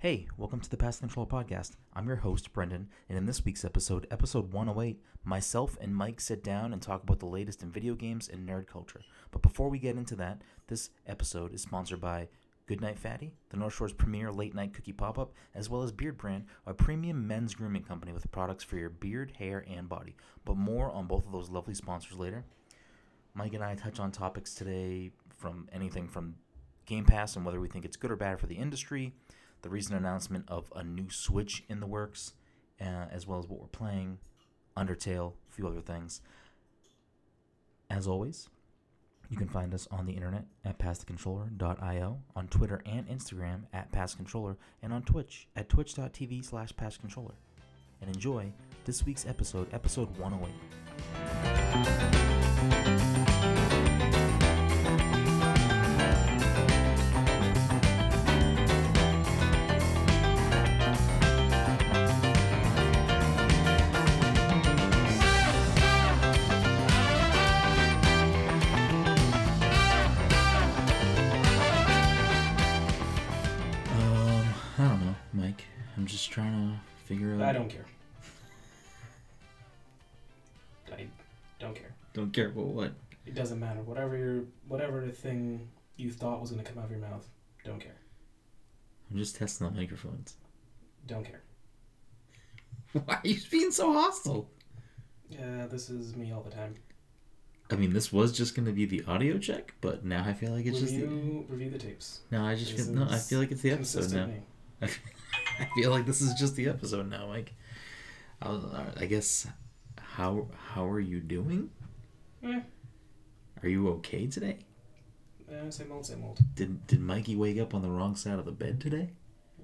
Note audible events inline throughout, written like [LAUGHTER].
Hey, welcome to the Pass Control Podcast. I'm your host, Brendan, and in this week's episode, episode 108, myself and Mike sit down and talk about the latest in video games and nerd culture. But before we get into that, this episode is sponsored by Goodnight Fatty, the North Shore's premier late night cookie pop up, as well as Beardbrand, a premium men's grooming company with products for your beard, hair, and body. But more on both of those lovely sponsors later. Mike and I touch on topics today from anything from Game Pass and whether we think it's good or bad for the industry, the recent announcement of a new Switch in the works, uh, as well as what we're playing, Undertale, a few other things. As always, you can find us on the internet at passthecontroller.io, on Twitter and Instagram at passcontroller, and on Twitch at twitch.tv slash passcontroller. And enjoy this week's episode, episode 108. I don't care. I don't care. don't care about what. It doesn't matter. Whatever your whatever the thing you thought was gonna come out of your mouth, don't care. I'm just testing the microphones. Don't care. [LAUGHS] Why are you being so hostile? Yeah, this is me all the time. I mean, this was just going to be the audio check, but now I feel like it's just. The... review review the tapes. No, I just This feel no. I feel like it's the episode now. [LAUGHS] [LAUGHS] I feel like this is just the episode now, Mike. I, I guess. How how are you doing? Eh, Are you okay today? eh, same old, same old. Did did Mikey wake up on the wrong side of the bed today?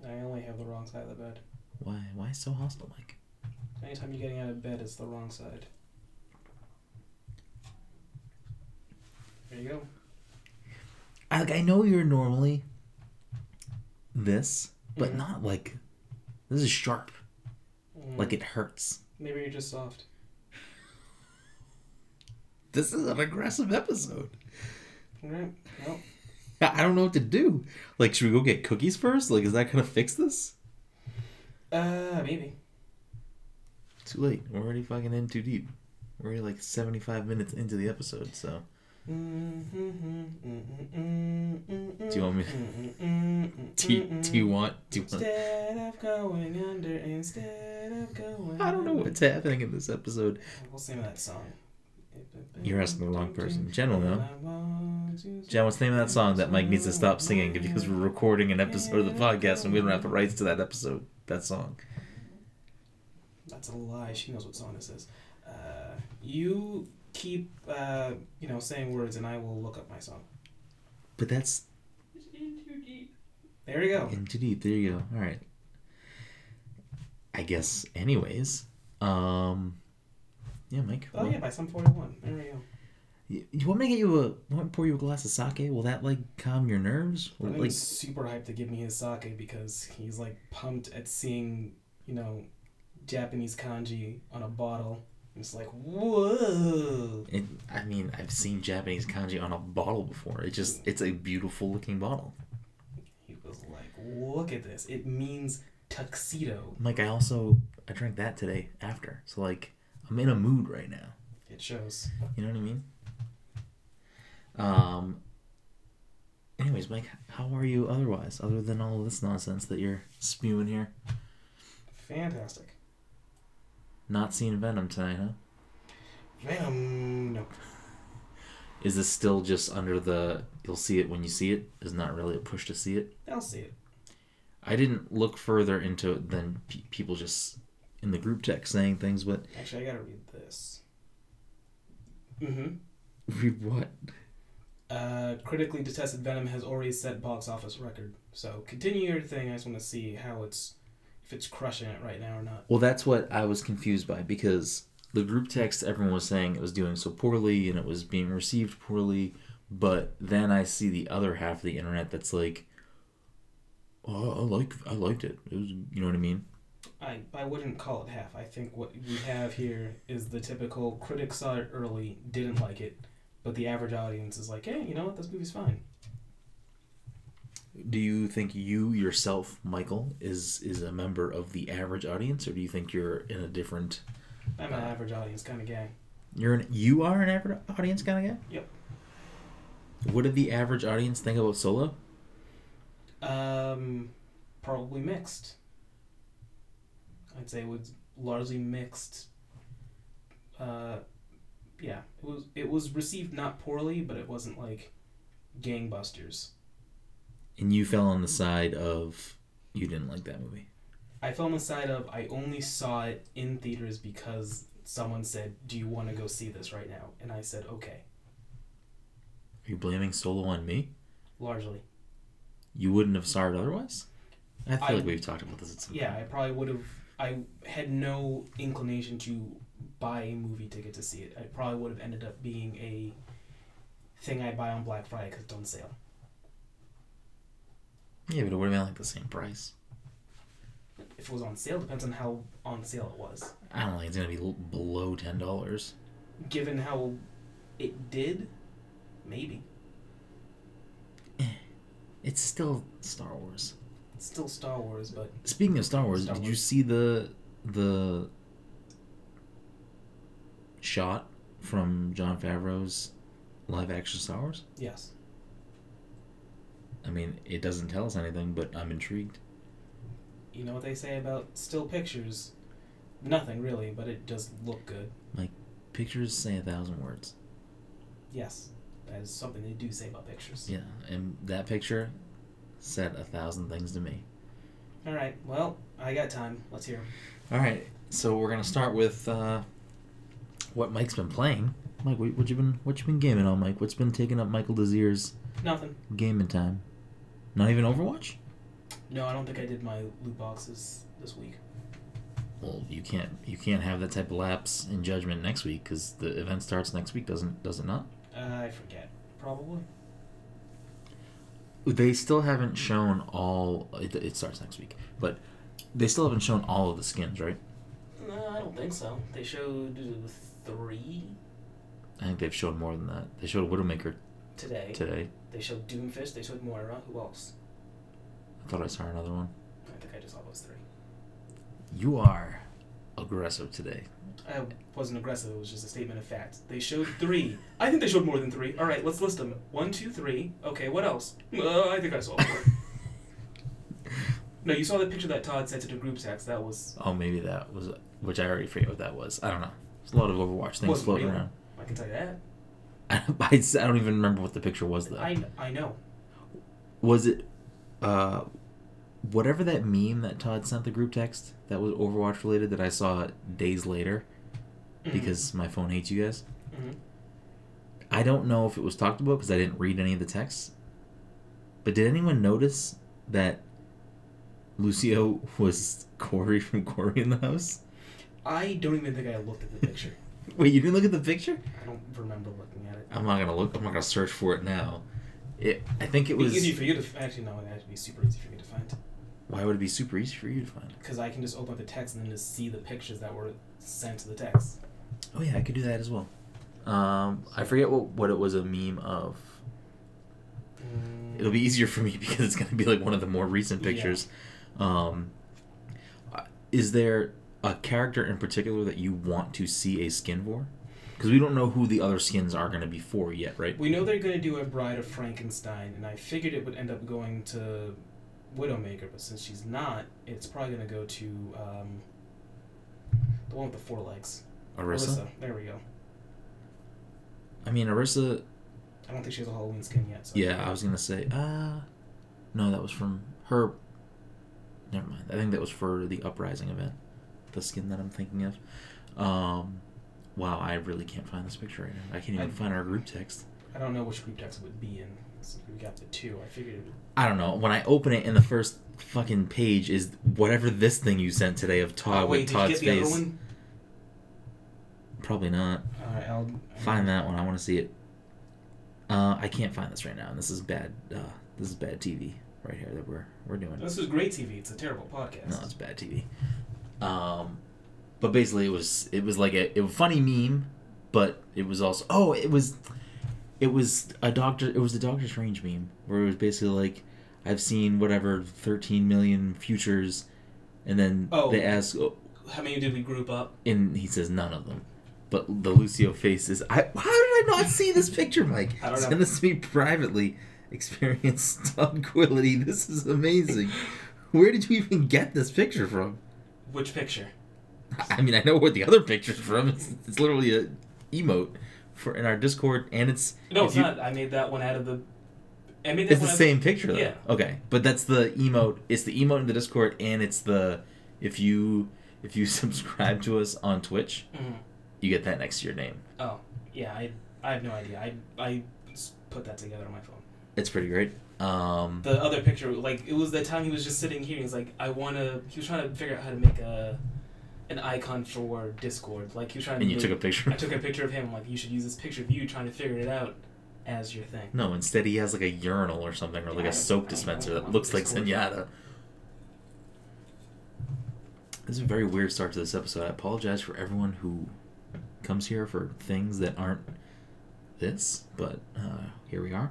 I only have the wrong side of the bed. Why why so hostile, Mike? Anytime you're getting out of bed, it's the wrong side. There you go. I, like, I know you're normally this, but Mhm. not like this is sharp. Mm, Like it hurts. maybe you're just soft. This is an aggressive episode. Alright. Well, [LAUGHS] I don't know what to do. Like, should we go get cookies first? Like, is that gonna fix this? uh, maybe. Too late. We're already fucking in too deep. We're already like 75 minutes into the episode, so. Do Do you want me- Do you, do you want? Do you want? Instead of going under, instead of going I don't know what's happening in this episode. We'll sing that song. You're asking the wrong person. Jen will know. Jen, what's the name of that song that Mike needs to stop singing because we're recording an episode of the podcast and we don't have the rights to that episode, that song? That's a lie. She knows what song this is. Uh, you keep, uh, you know, saying words, and I will look up my song. But that's in too deep. There you go. in too deep. There you go. All right. I guess. Anyways, um, yeah, Mike. Oh well, yeah, by some forty-one. There we go. You, you want me to get you a? Want me to pour you a glass of sake? Will that like calm your nerves? Or, I'm like, super hyped to give me his sake because he's like pumped at seeing, you know, Japanese kanji on a bottle. It's like, whoa. it, I mean, I've seen Japanese kanji on a bottle before. It just, it's a beautiful looking bottle. He was like, look at this. It means tuxedo. Mike, I also I drank that today after, so like I'm in a mood right now. It shows. You know what I mean? Um. Anyways, Mike, how are you otherwise, other than all this nonsense that you're spewing here? Fantastic. Not seeing Venom tonight, huh? Venom. No. [LAUGHS] Is this still just under the you'll see it when you see it? Is not really a push to see it? I'll see it. I didn't look further into it than pe- people just in the group text saying things, but Actually, I gotta read this. Mm-hmm. [LAUGHS] read what? Uh, critically detested Venom has already set box office record. So continue your thing. I just want to see how it's, if it's crushing it right now or not. Well, that's what I was confused by because the group text everyone was saying it was doing so poorly and it was being received poorly, but then I see the other half of the internet that's like, "Oh, I like I liked it. It was, you know what I mean?" I, I wouldn't call it half. I think what we have here is the typical critics saw it early, didn't like it, but the average audience is like, hey, you know what, this movie's fine. Do you think you yourself, Michael, is is a member of the average audience, or do you think you're in a different? I'm an average audience kind of guy. You're an you are an average audience kind of guy. Yep. What did the average audience think about Solo? Um, probably mixed. I'd say it was largely mixed. Uh, yeah, it was it was received not poorly, but it wasn't like gangbusters. And you fell on the side of you didn't like that movie. I fell on the side of I only saw it in theaters because someone said, "Do you want to go see this right now?" And I said, "Okay." Are you blaming Solo on me? Largely, You wouldn't have saw it otherwise. I feel I- like we've talked about this at some yeah, point. I probably would have. I had no inclination to buy a movie ticket to see it. I probably would have ended up being a thing I buy on Black Friday because it's on sale. Yeah, but it would have been like the same price. If it was on sale, depends on how on sale it was. I don't think it's gonna be l- below ten dollars. Given how it did, maybe eh, It's still Star Wars. it's still Star Wars, but Speaking of Star Wars, Star did you Wars. see the the shot from Jon Favreau's live action Star Wars? yes, I mean, it doesn't tell us anything, but I'm intrigued. you know what they say about still pictures. Nothing really, but it does look good. Like, pictures say a thousand words. Yes, that is something they do say about pictures. Yeah, and that picture said a thousand things to me. All right, well, I got time. Let's hear. All right, so we're gonna start with uh, what Mike's been playing. Mike, what, what you been what you been gaming on, Mike? What's been taking up Michael Desir's Nothing. gaming time? Not even Overwatch. No, I don't think I did my loot boxes this week. Well, you can't you can't have that type of lapse in judgment next week because the event starts next week, doesn't does it not? Uh, I forget. Probably. They still haven't shown all. It, it starts next week, but they still haven't shown all of the skins, right? No, I don't think so. They showed three I think they've shown more than that. They showed Widowmaker today. today. They showed Doomfist. They showed Moira. Who else? I thought I saw another one. I think I just saw those three. You are aggressive today. I wasn't aggressive. It was just a statement of fact. They showed three. [LAUGHS] I think they showed more than three. All right, let's list them. One, two, three. Okay, what else? Uh, I think I saw four. [LAUGHS] no, you saw the picture that Todd sent to the group text. That was. Oh, maybe that was, which I already forget what that was. I don't know. There's a lot of Overwatch things floating real. around. I can tell you that. [LAUGHS] I, don't even remember what the picture was though. I I know. Was it, uh, whatever that meme that Todd sent the group text that was Overwatch related that I saw days later Mhm. because my phone hates you guys. Mhm. I don't know if it was talked about because I didn't read any of the texts. But did anyone notice that Lucio [LAUGHS] was Cory from Cory in the House? I don't even think I looked at the picture. [LAUGHS] Wait, you didn't look at the picture? I don't remember looking at it. I'm not gonna look. I'm not gonna search for it now. It. I think it It'd be was. easy for you to actually no, it'd actually be super easy for me to find Why would it be super easy for you to find? because I can just open up the text and then just see the pictures that were sent to the text. Oh yeah, I could do that as well. Um, I forget what what it was a meme of. Mm, It'll be easier for me [LAUGHS] because it's gonna be like one of the more recent Yeah. pictures. Um, uh, is there a character in particular that you want to see a skin for? Because we don't know who the other skins are gonna be for yet, right? We know they're going to do a Bride of Frankenstein, and I figured it would end up going to Widowmaker, but since she's not, it's probably going to go to um, the one with the four legs. Orisa. There we go. I mean, Orisa. I don't think she has a Halloween skin yet. So Yeah, I was gonna say. Uh no, that was from her. Never mind. I think that was for the uprising event. The skin that I'm thinking of. Um, wow, I really can't find this picture right now. I can't even I- find our group text. I don't know which group text it would be in. Since we got the two, I figured. Would, I don't know. When I open it, in the first fucking page is whatever this thing you sent today of Todd oh, wait, with Todd's face. Probably not. All right, I'll Find that one. I want to see it. Uh, I can't find this right now, and this is bad. Uh, this is bad TV right here that we're we're doing. This is great TV. It's a terrible podcast. No, it's bad TV. Um, but basically, it was it was like a, it a funny meme, but it was also oh, it was it was a doctor. It was the Doctor Strange meme where it was basically like, I've seen whatever 13 million futures, and then Oh. they ask, oh, How many did we group up? and he says none of them. But the Lucio face is. I, how did I not see this picture, Mike? I don't know. Send this to me privately. Experience [LAUGHS] tranquility. This is amazing. Where did you even get this picture from? Which picture? I mean, I know where the other picture's from. It's, it's literally a emote for in our Discord, and it's No, it's you- not. I made that one out of the. I made that It's the same picture, though. Yeah. Okay, but that's the emote. It's the emote in the Discord, and it's the if you if you [LAUGHS] subscribe to us on Twitch, Mhm. you get that next to your name. Oh, yeah. I I have no idea. I I put that together on my phone. It's pretty great. Um, The other picture, like it was the time he was just sitting here. He's like, I want to. He was trying to figure out how to make a an icon for Discord. Like he was trying. and to you make, took a picture. I took a picture of him. Like, you should use this picture of you trying to figure it out as your thing. No, instead he has like a urinal or something, or like Yeah, a soap dispenser that looks like. Zenyatta. This is a very weird start to this episode. I apologize for everyone who comes here for things that aren't this, but uh, here we are.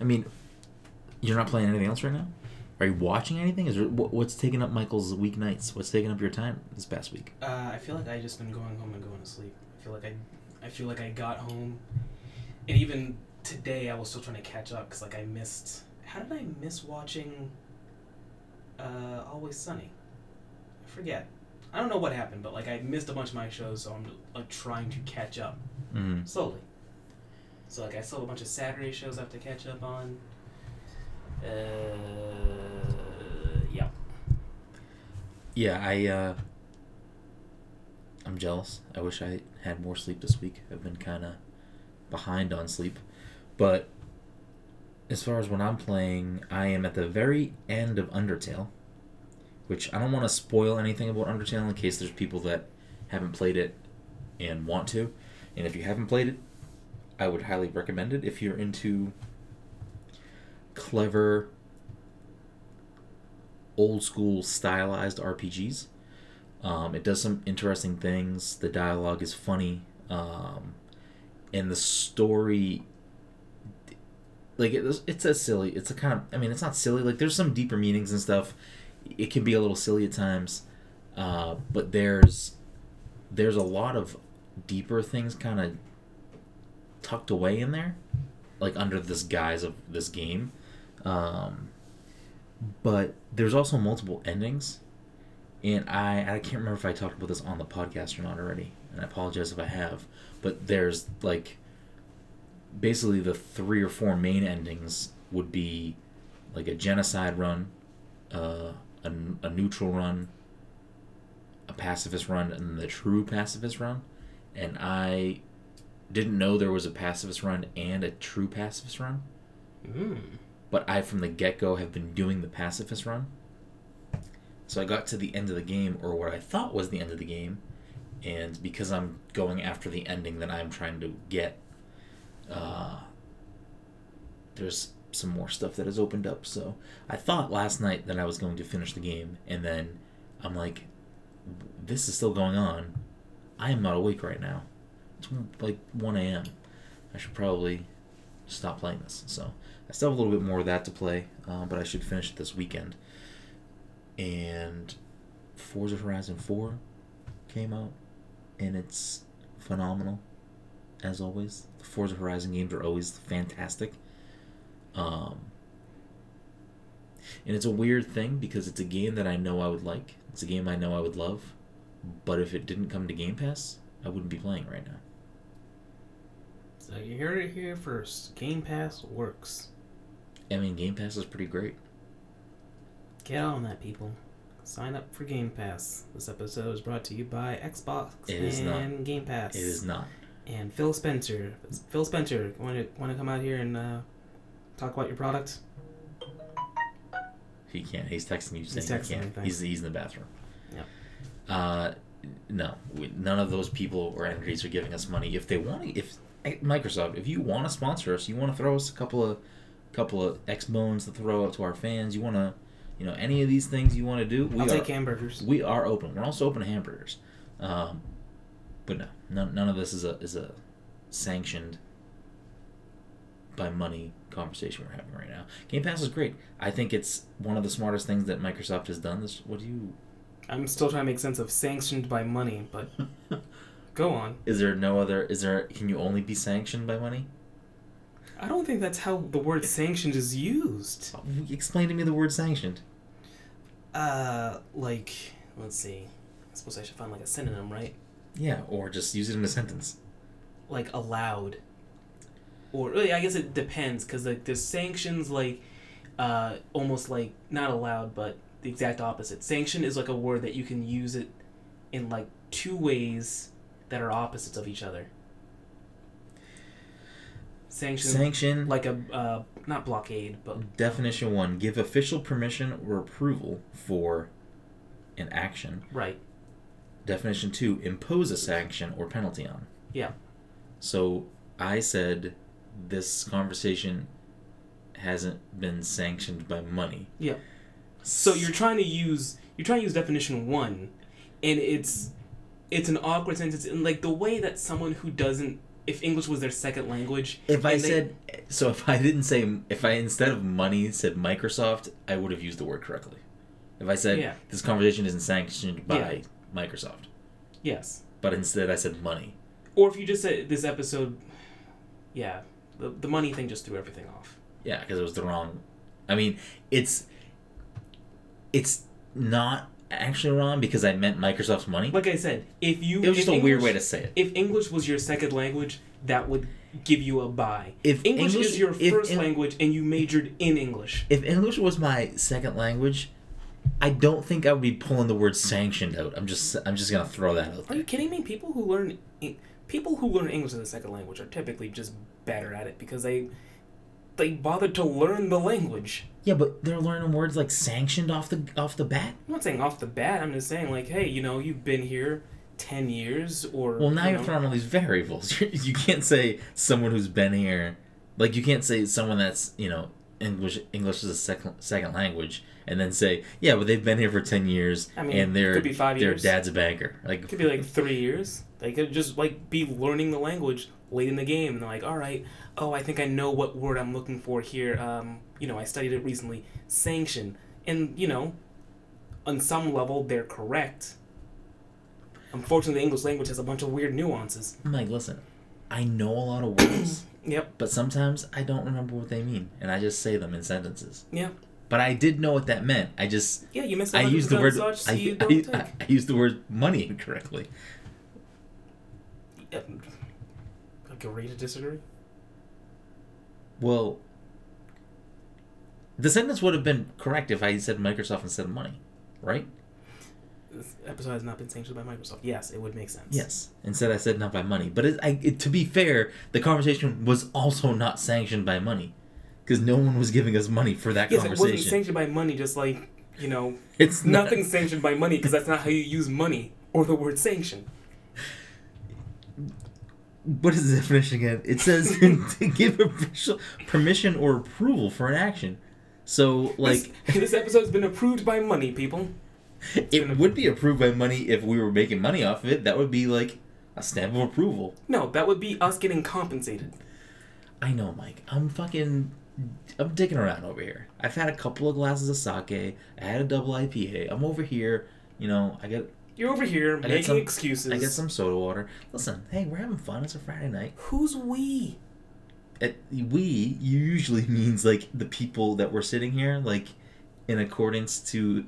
I mean, you're not playing anything else right now. Are you watching anything? Is there, what, what's taking up Michael's weeknights? What's taking up your time this past week? Uh, I feel like I just been going home and going to sleep. I feel like I, I feel like I got home, and even today I was still trying to catch up because like I missed. How did I miss watching? Uh, Always Sunny. I forget. I don't know what happened, but like I missed a bunch of my shows, so I'm like trying to catch up Mm. slowly. So like I still have a bunch of Saturday shows I have to catch up on. Uh, yeah. Yeah, I uh I'm jealous. I wish I had more sleep this week. I've been kind of behind on sleep. But as far as when I'm playing, I am at the very end of Undertale, which I don't want to spoil anything about Undertale in case there's people that haven't played it and want to. And if you haven't played it, I would highly recommend it if you're into clever old school stylized RPGs. Um, it does some interesting things. The dialogue is funny, um, and the story, like it, it's a silly. It's a kind of. I mean, it's not silly. Like there's some deeper meanings and stuff. It can be a little silly at times, uh, but there's there's a lot of deeper things kind of tucked away in there, like under this guise of this game. Um, but there's also multiple endings and I I can't remember if I talked about this on the podcast or not already, and I apologize if I have. But there's like basically the three or four main endings would be like a genocide run, uh, a, a neutral run, a pacifist run, and the true pacifist run. And I didn't know there was a pacifist run and a true pacifist run, Mm. but I from the get go have been doing the pacifist run. So I got to the end of the game, or what I thought was the end of the game, and because I'm going after the ending that I'm trying to get, uh, there's some more stuff that has opened up. So I thought last night that I was going to finish the game, and then I'm like, this is still going on. I am not awake right now. It's like 1 a.m. I should probably stop playing this. So I still have a little bit more of that to play, uh, but I should finish it this weekend. And Forza Horizon 4 came out, and it's phenomenal, as always. The Forza Horizon games are always fantastic. Um, and it's a weird thing because it's a game that I know I would like. It's a game I know I would love. But if it didn't come to Game Pass, I wouldn't be playing right now. So you heard it here first. Game Pass works. I mean, Game Pass is pretty great. Get on that, people. Sign up for Game Pass. This episode is brought to you by Xbox It and not. Game Pass. It is not. And Phil Spencer. Phil Spencer, want to want to come out here and uh, talk about your product? He can't. He's texting you saying He's texting he can't. He's, he's in the bathroom. Yep. Uh, no, we, none of those people or entities are giving us money. If they want, to, if Microsoft, if you want to sponsor us, you want to throw us a couple of, couple of X bones to throw out to our fans. You want to, you know, any of these things you want to do. We I'll are, take hamburgers. we are open. We're also open to hamburgers, um, but no, none, none of this is a is a sanctioned by money conversation we're having right now. Game Pass is great. I think it's one of the smartest things that Microsoft has done. This, what do you? I'm still trying to make sense of sanctioned by money, but [LAUGHS] go on. Is there no other? Is there? Can you only be sanctioned by money? I don't think that's how the word sanctioned is used. Explain to me the word sanctioned. Uh, like, let's see. I suppose I should find like a synonym, right? Yeah, or just use it in a sentence. Like allowed. Or really, I guess it depends, because like there's sanctions like, uh, almost like not allowed, but the exact opposite. Sanction is like a word that you can use it in like two ways that are opposites of each other. Sanction, Sanction. like a uh, not blockade, but Definition one: Give official permission or approval for an action. right. Definition two: Impose a sanction or penalty on. Yeah. So I said this conversation hasn't been sanctioned by money. Yeah. So you're trying to use you're trying to use definition one, and it's it's an awkward sentence and like the way that someone who doesn't if English was their second language. If I they- said so, if I didn't say if I instead of money said Microsoft, I would have used the word correctly. If I said Yeah. this conversation isn't sanctioned by Microsoft, yes, but instead I said money. or if you just said this episode, yeah, the the money thing just threw everything off. Yeah, because it was the wrong. I mean, it's it's not actually wrong because I meant Microsoft's money. Like I said, if you It was just a weird way to say it. If English was your second language, that would give you a buy. If English, English- is your first language and you majored in English. If English was my second language, I don't think I would be pulling the word sanctioned out. I'm just I'm just gonna throw that out There. Are you kidding me? People who learn people who learn English as a second language are typically just better at it because they they bothered to learn the language. Yeah, but they're learning words like sanctioned off the off the bat. I'm not saying off the bat. I'm just saying like, hey, you know, you've been here ten years or Well, now you you're throwing all these variables. [LAUGHS] You can't say someone who's been here, like you can't say someone that's you know English English is a second second language, and then say yeah, but they've been here for ten years, I mean, and their could be five their years. dad's a banker. Like It could be like [LAUGHS] three years. They could just like be learning the language late in the game, and they're like, "All right, oh, I think I know what word I'm looking for here. Um, you know, I studied it recently. Sanction, and you know, on some level, they're correct. Unfortunately, the English language has a bunch of weird nuances. I'm like, listen, I know a lot of words, [COUGHS] Yep. but sometimes I don't remember what they mean, and I just say them in sentences. Yeah. But I did know what that meant. I just Yeah. You missed. I used the word Such, so I, I, don't [LAUGHS] I. I used the word money incorrectly. Yep. Agree to disagree. Well, the sentence would have been correct if I said Microsoft instead of money, right? This episode has not been sanctioned by Microsoft. Yes, it would make sense. Yes. Instead, I said not by money. But it, I, it, to be fair, the conversation was also not sanctioned by money, because no one was giving us money for that Yes, it wasn't sanctioned by money. Just like you know, it's not- sanctioned by money because that's not how you use money or the word sanction. What is the definition again? It says [LAUGHS] [LAUGHS] to give official permission or approval for an action. So, like, this, this episode's been approved by money, people. [LAUGHS] it would be approved by money if we were making money off of it. That would be like a stamp of approval. No, that would be us getting compensated. I know, Mike. I'm fucking. I'm digging around over here. I've had a couple of glasses of sake. I had a double IPA. I'm over here. You know, I get You're over here got making some- excuses. I get some soda water. Listen, hey, we're having fun. It's a Friday night. Who's we? At, we usually [LAUGHS] means like the people that were sitting here, like in accordance to.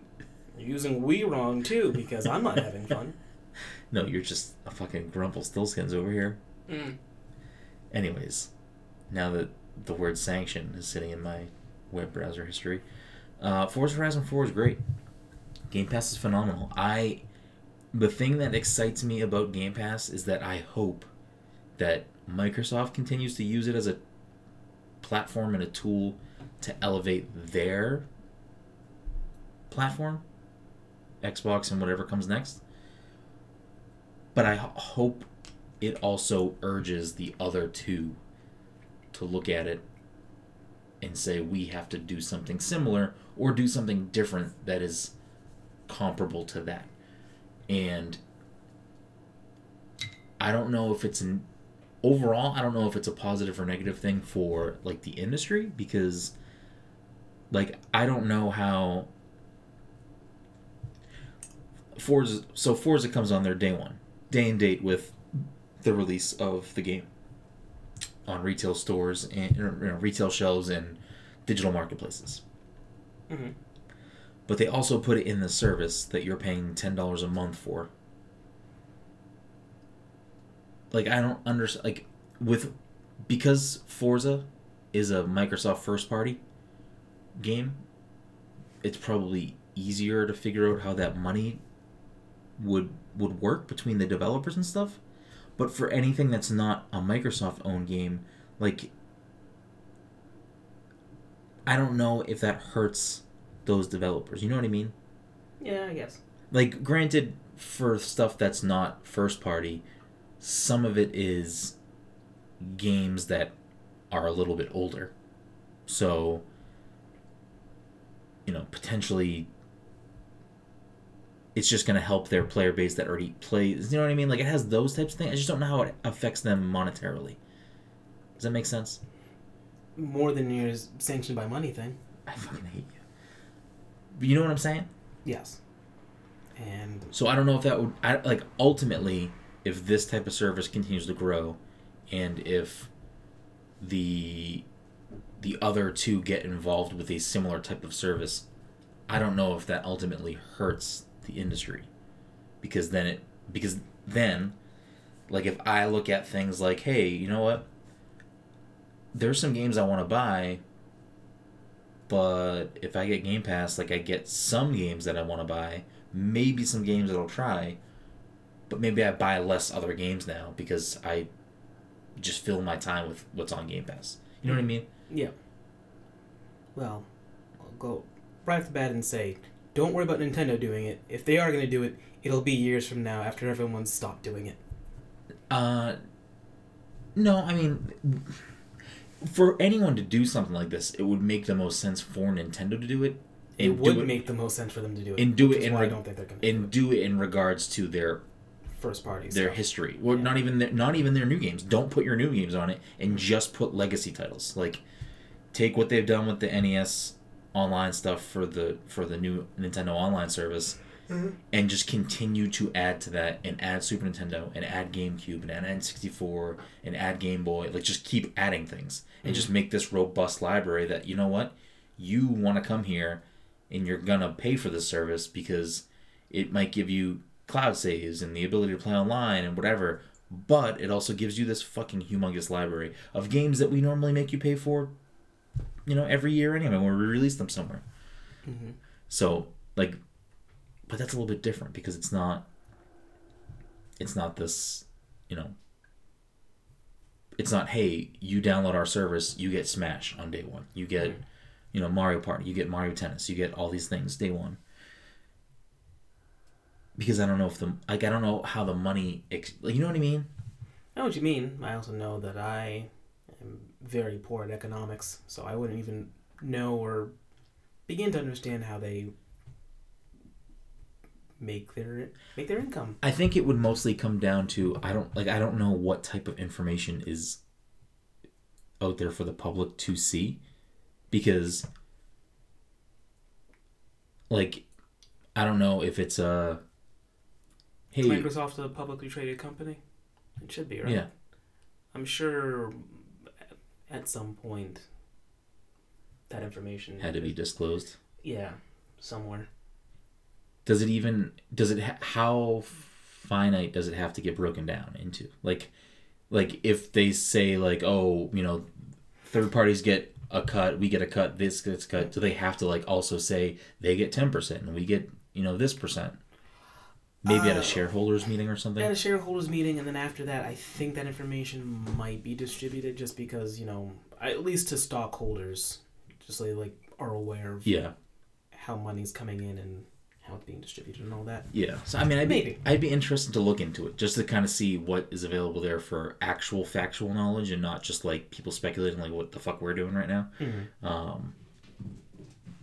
You're using we wrong too because I'm not having fun. [LAUGHS] No, you're just a fucking grumple stillskins over here. Mm. Anyways, now that the word sanction is sitting in my web browser history, uh, Forza Horizon 4 is great. Game Pass is phenomenal. I, the thing that excites me about Game Pass is that I hope that Microsoft continues to use it as a platform and a tool to elevate their platform, Xbox and whatever comes next. But I hope it also urges the other two to look at it and say we have to do something similar or do something different that is comparable to that. And I don't know if it's an overall, I don't know if it's a positive or negative thing for like the industry because like I don't know how Forza so Forza comes on their day one, day and date with the release of the game on retail stores and you know, retail shelves and digital marketplaces. hmm But they also put it in the service that you're paying ten dollars a month for. Like I don't understand. Like with because Forza is a Microsoft first party game, it's probably easier to figure out how that money would would work between the developers and stuff. But for anything that's not a Microsoft owned game, like I don't know if that hurts those developers. You know what I mean? Yeah, I guess. Like granted for stuff that's not first party, some of it is games that are a little bit older. So you know, potentially it's just going to help their player base that already plays. You know what I mean? Like it has those types of things. I just don't know how it affects them monetarily. Does that make sense? More than your sanctioned by money thing. I fucking hate you. Know what I'm saying? Yes. And So I don't know if that would I, like ultimately if this type of service continues to grow and if the the other two get involved with a similar type of service, I don't know if that ultimately hurts the industry. Because then it because then like if I look at things like, hey, you know what? There's some games I want to buy, but if I get Game Pass, like I get some games that I want to buy, maybe some games that I'll try, but maybe I buy less other games now because I just fill my time with what's on Game Pass. You know what I mean? yeah. Well, I'll go right off the bat and say, don't worry about Nintendo doing it. If they are going to do it, it'll be years from now after everyone's stopped doing it. Uh, no, I mean, for anyone to do something like this, it would make the most sense for Nintendo to do it. It would it, make the most sense for them to do it. and do it in reg- I don't think they're to and do it in regards to their first party their stuff. history. Well, Yeah. not even their, not even their new games. Don't put your new games on it, and mm-hmm. just put legacy titles. Like, take what they've done with the NES online stuff for the for the new Nintendo Online service, Mhm. and just continue to add to that, and add Super Nintendo, and add GameCube, and add N64, and add Game Boy. Like, just keep adding things, and just make this robust library. That you know what, you want to come here, and you're gonna pay for this service because it might give you cloud saves and the ability to play online and whatever. But it also gives you this fucking humongous library of games that we normally make you pay for, you know, every year anyway when we release them somewhere. Mhm. So like, but that's a little bit different because it's not. It's not this, you know. It's not hey you download our service you get Smash on day one you get, you know Mario Party you get Mario Tennis you get all these things day one because I don't know if the like I don't know how the money ex- you know what I mean. I know what you mean. I also know that I am very poor at economics, so I wouldn't even know or begin to understand how they make their make their income. I think it would mostly come down to I don't like I don't know what type of information is out there for the public to see because like I don't know if it's a hey Microsoft's a publicly traded company. It should be, right? yeah I'm sure at some point that information had to be disclosed. Yeah, somewhere. Does it even does it ha- how finite does it have to get broken down into? Like like if they say like oh, you know, third parties get a cut, we get a cut, this gets cut, do they have to like also say they get 10% and we get, you know, this percent? Maybe at Uh, a shareholders meeting or something? At a shareholders meeting, and then after that, I think that information might be distributed just because you know, at least to stockholders, just so they like are aware of Yeah. how money's coming in and being distributed and all that. Yeah. So I mean, I'd be, I'd be interested to look into it just to kind of see what is available there for actual factual knowledge and not just like people speculating like what the fuck we're doing right now. Um,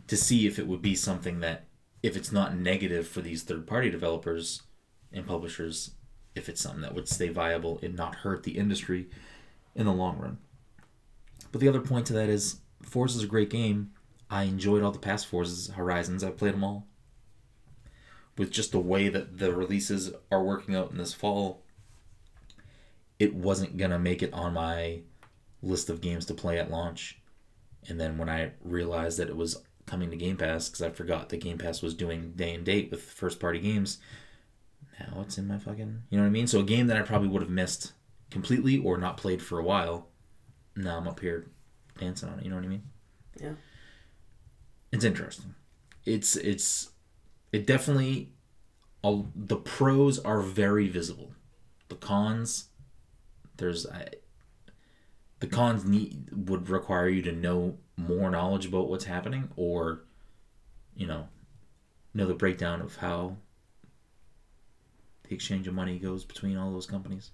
to see if it would be something that if it's not negative for these third party developers and publishers, if it's something that would stay viable and not hurt the industry in the long run. But the other point to that is Forza is a great game. I enjoyed all the past Forzas, Horizons. I played them all. With just the way that the releases are working out in this fall, it wasn't gonna make it on my list of games to play at launch. And then when I realized that it was coming to Game Pass, because I forgot that Game Pass was doing day and date with first party games, now it's in my fucking. You know what I mean? So a game that I probably would have missed completely or not played for a while, now I'm up here dancing on it. You know what I mean? Yeah. It's interesting. It's it's it definitely. All, the pros are very visible. The cons, there's I, the cons need would require you to know more knowledge about what's happening, or, you know, know the breakdown of how the exchange of money goes between all those companies.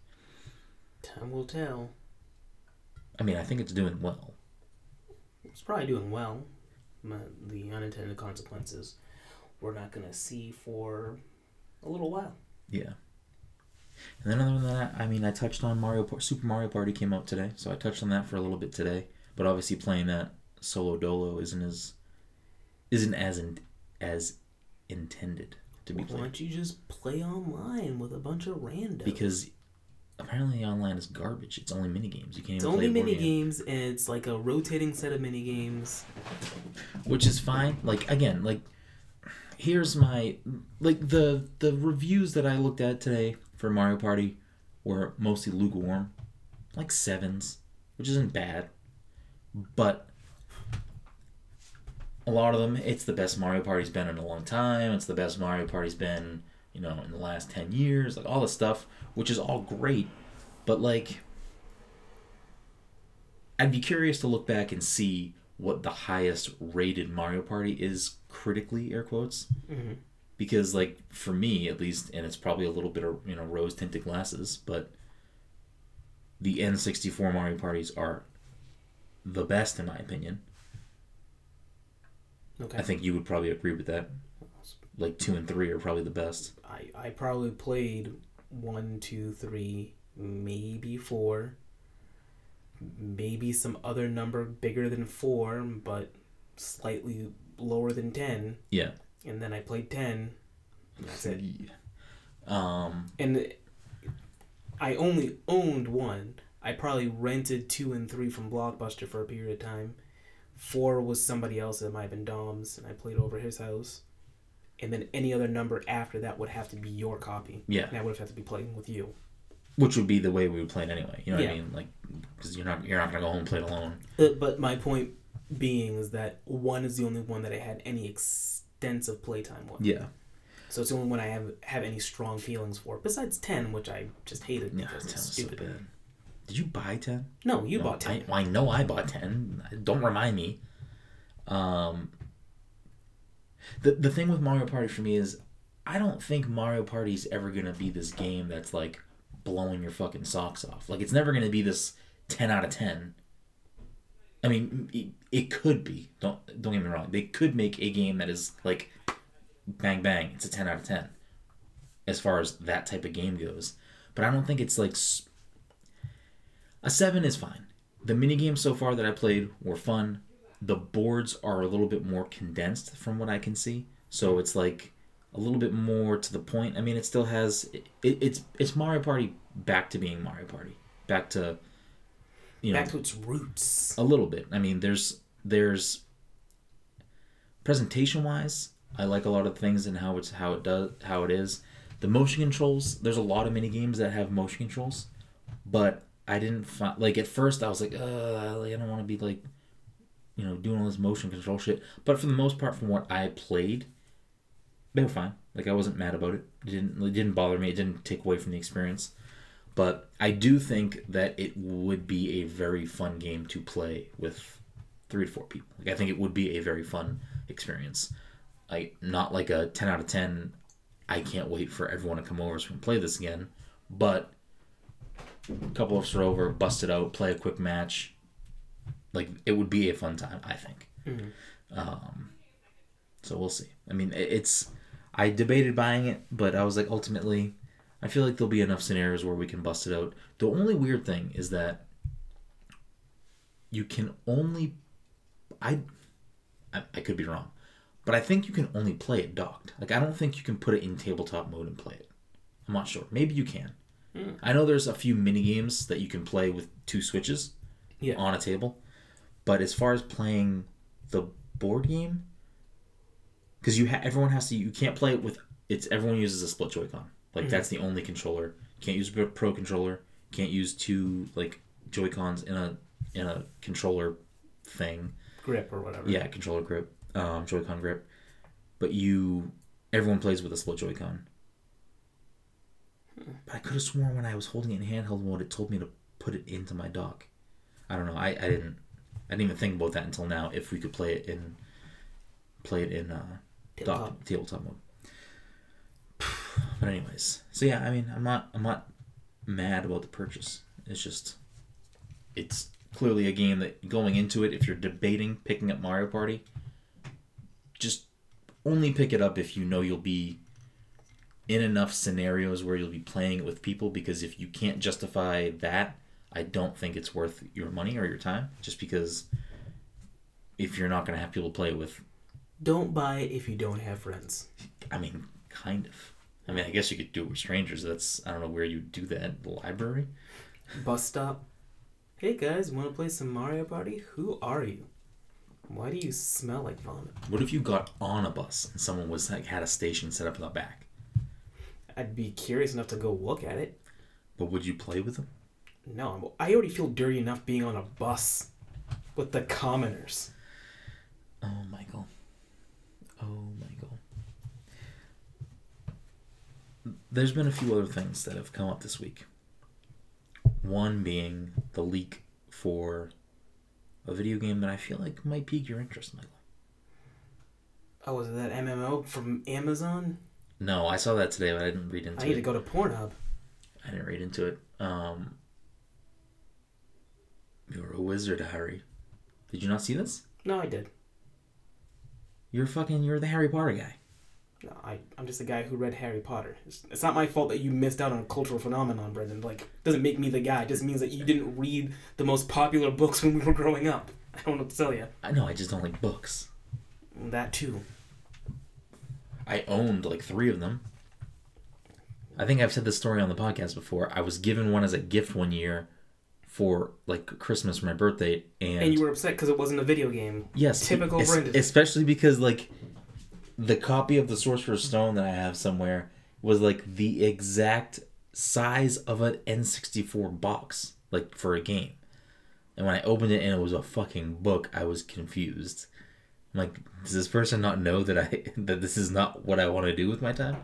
Time will tell. I mean, I think it's doing well. It's probably doing well. But the unintended consequences we're not going to see for a little while. Yeah. And then other than that, I mean, I touched on Mario Super Mario Party came out today, so I touched on that for a little bit today. But obviously, playing that solo dolo isn't as isn't as in, as intended to be Why played Why don't you just play online with a bunch of randos? because apparently online is garbage. It's only mini games. You can't it's even only mini games, and it's like a rotating set of mini games. which is fine. Like again, like here's my like the the reviews that I looked at today for Mario Party were mostly lukewarm, like sevens, which isn't bad, but a lot of them it's the best Mario Party's been in a long time. It's the best Mario Party's been you know in the last ten years, like all this stuff, which is all great, but like. I'd be curious to look back and see what the highest rated Mario Party is critically, air quotes. Mm-hmm. Because, like, for me at least, and it's probably a little bit of, you know, rose tinted glasses, but the N64 Mario Parties are the best, in my opinion. Okay. I think you would probably agree with that. Like, two and three are probably the best. I, I probably played one, two, three, maybe four, maybe some other number bigger than four, but slightly lower than ten. Yeah. And then I played ten. And that's it. Um, And I only owned one. I probably rented two and three from Blockbuster for a period of time. Four was somebody else. that might have been Dom's, and I played over his house. And then any other number after that would have to be your copy. yeah. And I would have had to be playing with you. Which would be the way we would play it anyway. You know what I mean? Like, because you're not you're not gonna go home and play it alone. But my point being is that one is the only one that I had any extensive playtime with. Yeah. So it's the only one I have have any strong feelings for. Besides ten, which I just hated Yeah, because it's was so stupid. bad. Did you buy ten? No, you No, bought ten. I, well, I know I bought ten. Don't remind me. Um, the the thing with Mario Party for me is, I don't think Mario Party is ever gonna be this game that's like blowing your fucking socks off. Like it's never gonna be this ten out of ten. I mean, it, it could be. Don't don't get me wrong. They could make a game that is like, bang bang. It's a ten out of ten, as far as that type of game goes. But I don't think it's like a seven is fine. The mini games so far that I played were fun. The boards are a little bit more condensed from what I can see, so it's like a little bit more to the point. I mean, it still has it, it's it's Mario Party back to being Mario Party, back to you know Back to its roots. a little bit. I mean, there's there's presentation wise, I like a lot of things and how it's how it does how it is. The motion controls, there's a lot of mini games that have motion controls, but I didn't find like at first I was like, uh, I don't want to be like, you know, doing all this motion control shit. But for the most part, from what I played, they were fine. Like I wasn't mad about it. It didn't it didn't bother me. It didn't take away from the experience. But I do think that it would be a very fun game to play with three to four people. Like I think it would be a very fun experience. Like not like a ten out of ten. I can't wait for everyone to come over so we can play this again. But a couple of us are over, bust it out, play a quick match. Like it would be a fun time, I think. Mhm. Um, so we'll see. I mean, it's. I debated buying it, but I was like, ultimately, I feel like there'll be enough scenarios where we can bust it out. The only weird thing is that you can only I I, I could be wrong. But I think you can only play it docked. Like I don't think you can put it in tabletop mode and play it. I'm not sure. Maybe you can. Hmm. I know there's a few mini games that you can play with two switches Yeah. on a table. But as far as playing the board game, because you ha- everyone has to, you can't play it with. It's everyone uses a split Joy-Con. Like that's the only controller. Can't use a pro controller. Can't use two like Joy-Cons in a in a controller thing. Grip or whatever. Yeah, controller grip, um, Joy-Con grip. But you, everyone plays with a split Joy-Con. But I could have sworn when I was holding it in handheld mode, it told me to put it into my dock. I don't know. I, I didn't. I didn't even think about that until now. If we could play it in, play it in uh, Tabletop. dock tabletop mode. But anyways, so yeah, I mean, I'm not, I'm not mad about the purchase. It's just, it's clearly a game that going into it, if you're debating picking up Mario Party, just only pick it up if you know you'll be in enough scenarios where you'll be playing it with people. Because if you can't justify that, I don't think it's worth your money or your time. Just because if you're not going to have people to play with, Don't buy it if you don't have friends. I mean, kind of. I mean, I guess you could do it with strangers. That's I don't know where you do that. The library. Bus stop. Hey guys, want to play some Mario Party? Who are you? Why do you smell like vomit? What if you got on a bus and someone was like had a station set up in the back? I'd be curious enough to go look at it. But would you play with them? No, I already feel dirty enough being on a bus with the commoners. Oh, Michael. Oh, Michael. There's been a few other things that have come up this week. One being the leak for a video game that I feel like might pique your interest, Michael. Oh, was it that MMO from Amazon? No, I saw that today, but I didn't read into it. I need it. to go to Pornhub. I didn't read into it. Um, you're a wizard, Harry. Did you not see this? No, I did. You're fucking. You're the Harry Potter guy. I, I'm just a guy who read Harry Potter. It's, it's not my fault that you missed out on a cultural phenomenon, Brendan. Like, doesn't make me the guy. It just means that you didn't read the most popular books when we were growing up. [LAUGHS] I don't know what to tell you. I know. I just don't like books. That too. I owned like three of them. I think I've said this story on the podcast before. I was given one as a gift one year for like Christmas for my birthday, and, And you were upset because it wasn't a video game. yes, typical es- Brendan. Especially because like the copy of the Sorcerer's Stone that I have somewhere was like the exact size of an N64 box, like for a game. And when I opened it and it was a fucking book, I was confused. I'm like, does this person not know that I [LAUGHS] that this is not what I want to do with my time?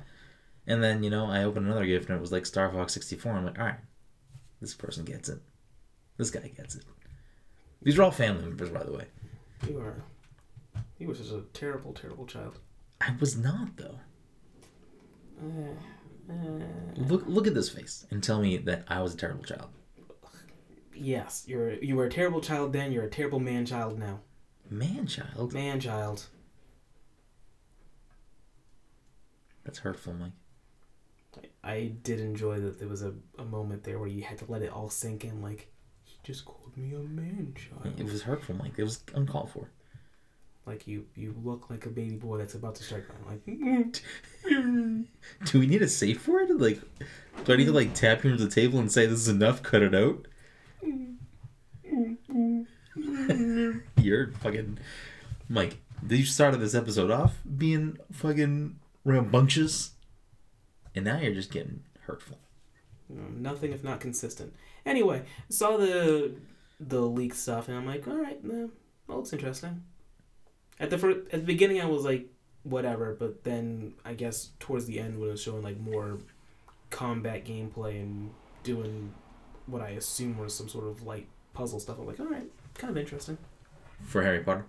And then you know, I opened another gift and it was like Star Fox 64. I'm like, all right, this person gets it. This guy gets it. These are all family members, by the way. You were, you were such a terrible, terrible child. I was not though. Uh, uh, Look, look at this face and tell me that I was a terrible child. yes, you're you were a terrible child then. You're a terrible man child now. Man, child. Man child. That's hurtful, Mike. I, I did enjoy that there was a, a moment there where you had to let it all sink in. Like, he just called me a man child. It was hurtful, Mike. It was uncalled for. Like you, you look like a baby boy that's about to start crying. Like, [LAUGHS] Do we need a safe word? Like, do I need to like tap him into the table and say this is enough? Cut it out. You're fucking Mike. You started this episode off being fucking rambunctious, and now you're just getting hurtful. Mm, nothing if not consistent. Anyway, saw the the leak stuff, and I'm like, all right, that looks interesting. At the first, at the beginning, I was like, whatever, but then I guess towards the end, when it was showing like more combat gameplay and doing what I assume was some sort of light puzzle stuff, I'm like, all right, kind of interesting. for Harry Potter.